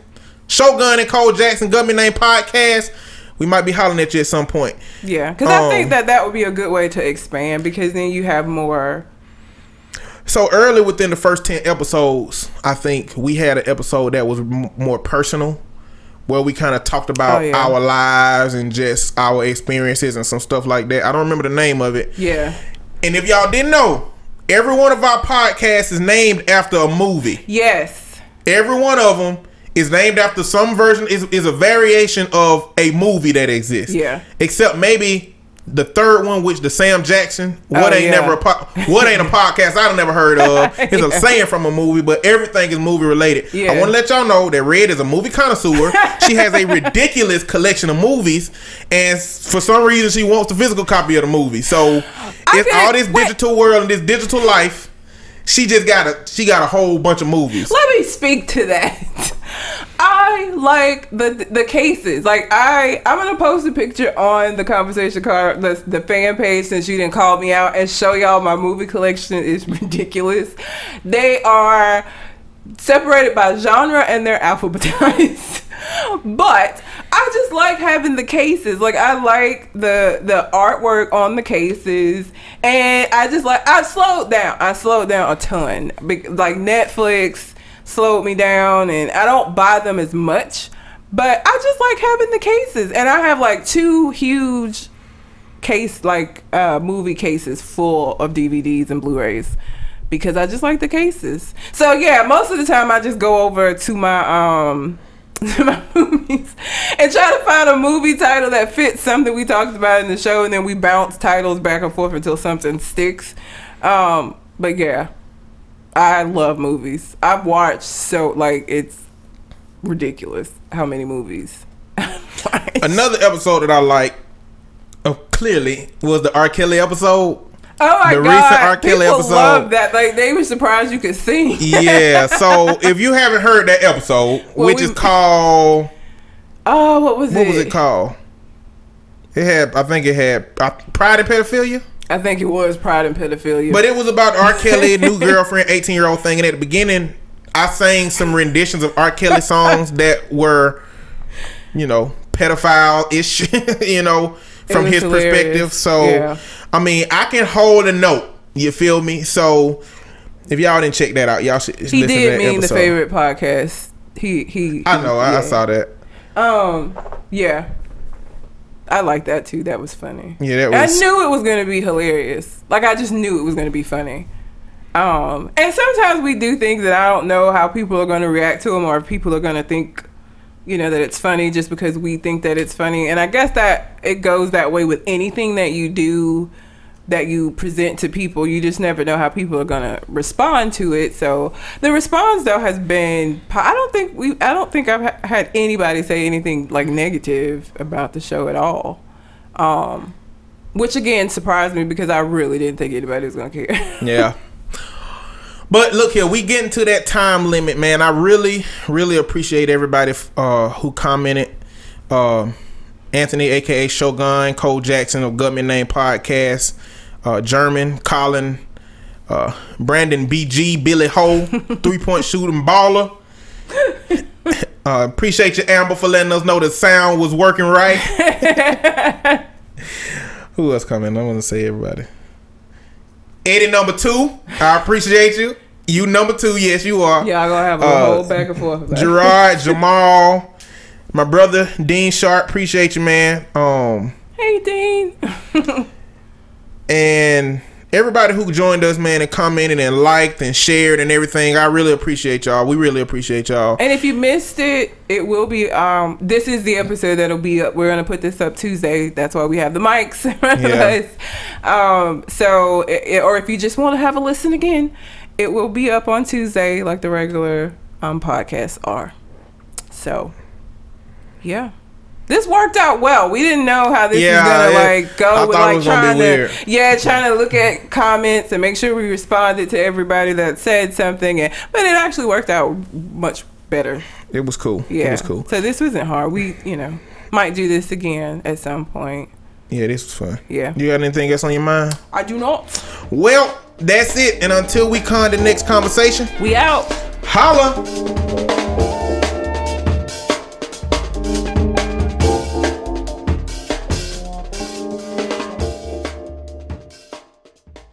Shogun and Cole Jackson, Government Name Podcast. We might be hollering at you at some point. Yeah, because I Um, think that that would be a good way to expand because then you have more. So early within the first ten episodes, I think we had an episode that was m- more personal, where we kind of talked about Oh, yeah. our lives and just our experiences and some stuff like that. I don't remember the name of it. Yeah. And if y'all didn't know, every one of our podcasts is named after a movie. Yes. Every one of them is named after some version is is a variation of a movie that exists. Yeah. Except maybe the third one, which the Sam Jackson, what Oh, ain't yeah. never a po- what ain't a podcast I done never heard of. It's a saying from a movie, but everything is movie related. Yeah. I want to let y'all know that Red is a movie connoisseur. she has a ridiculous collection of movies, and for some reason, she wants the physical copy of the movie. So I it's all this digital world and this digital life. She just got a she got a whole bunch of movies. Let me speak to that. I like the the cases. Like I, I'm gonna post a picture on the conversation card, the, the fan page, since you didn't call me out, and show y'all my movie collection is ridiculous. They are separated by genre and they're alphabetized. but I just like having the cases. Like I like the the artwork on the cases, and I just like I slowed down. I slowed down a ton. Like Netflix slowed me down, and I don't buy them as much. But I just like having the cases, and I have like two huge case like uh movie cases full of DVDs and Blu-rays because I just like the cases. So yeah, most of the time I just go over to my um to my movies and try to find a movie title that fits something we talked about in the show and then we bounce titles back and forth until something sticks. Um but yeah. I love movies. I've watched so like it's ridiculous how many movies. Another episode that I like, uh, clearly, was the R. Kelly episode. Oh my The god! recent R. Kelly People episode. love that. Like they were surprised you could sing. Yeah, so if you haven't heard that episode, Well, which we- is called Oh, what was what it? What was it called? It had, I think it had uh, Pride and Pedophilia, I think it was Pride and Pedophilia. but it was about R. Kelly, new girlfriend, eighteen year old thing. And at the beginning, I sang some renditions of R. Kelly songs that were, you know, pedophile ish, you know, from his hilarious. perspective. So, Yeah. I mean, I can hold a note. You feel me? So, if y'all didn't check that out, y'all should. he listen to did that He did mean episode. the favorite podcast. He he. I know. I, I yeah. saw that. Um. Yeah. I like that too. That was funny. Yeah, that was. I knew it was gonna be hilarious. Like I just knew it was gonna be funny. Um, and sometimes we do things that I don't know how people are gonna react to them, or if people are gonna think, you know, that it's funny just because we think that it's funny. And I guess that it goes that way with anything that you do that you present to people. You just never know how people are gonna respond to it. So the response though has been i don't think we. I don't think I've ha- had anybody say anything like negative about the show at all. Um, which again surprised me because I really didn't think anybody was gonna care. Yeah. But look here, we getting to that time limit, man. I really, really appreciate everybody uh, who commented. Uh, Anthony, aka Shogun, Cole Jackson of Government Name Podcast, uh, German, Colin, uh, Brandon BG, Billy Ho, three point shooting baller. Uh, appreciate you, Amber, for letting us know the sound was working right. Who else coming? I want to say everybody. Eddie number two, I appreciate you. You number two, yes, you are. Y'all gonna have a Uh, whole back and forth. Gerard, Jamal, my brother Dean Sharp, appreciate you, man. Um, Hey Dean. and everybody who joined us, man, and commented and liked and shared and everything. I really appreciate y'all. We really appreciate y'all. And if you missed it, it will be. Um, this is the episode that'll be up. We're gonna put this up Tuesday. That's why we have the mics in front of Yeah. us. Um, so, i or if you just want to have a listen again, it will be up on Tuesday, like the regular um, podcasts are. So, yeah. This worked out well. We didn't know how this Yeah, was gonna like go I with like was gonna be trying weird. to yeah, trying to look at comments and make sure we responded to everybody that said something and but it actually worked out much better. It was cool. Yeah. It was cool. So this wasn't hard. We, you know, might do this again at some point. Yeah, this was fun. Yeah. You got anything else on your mind? I do not. Well, that's it. And until we con the next conversation, We out. holla.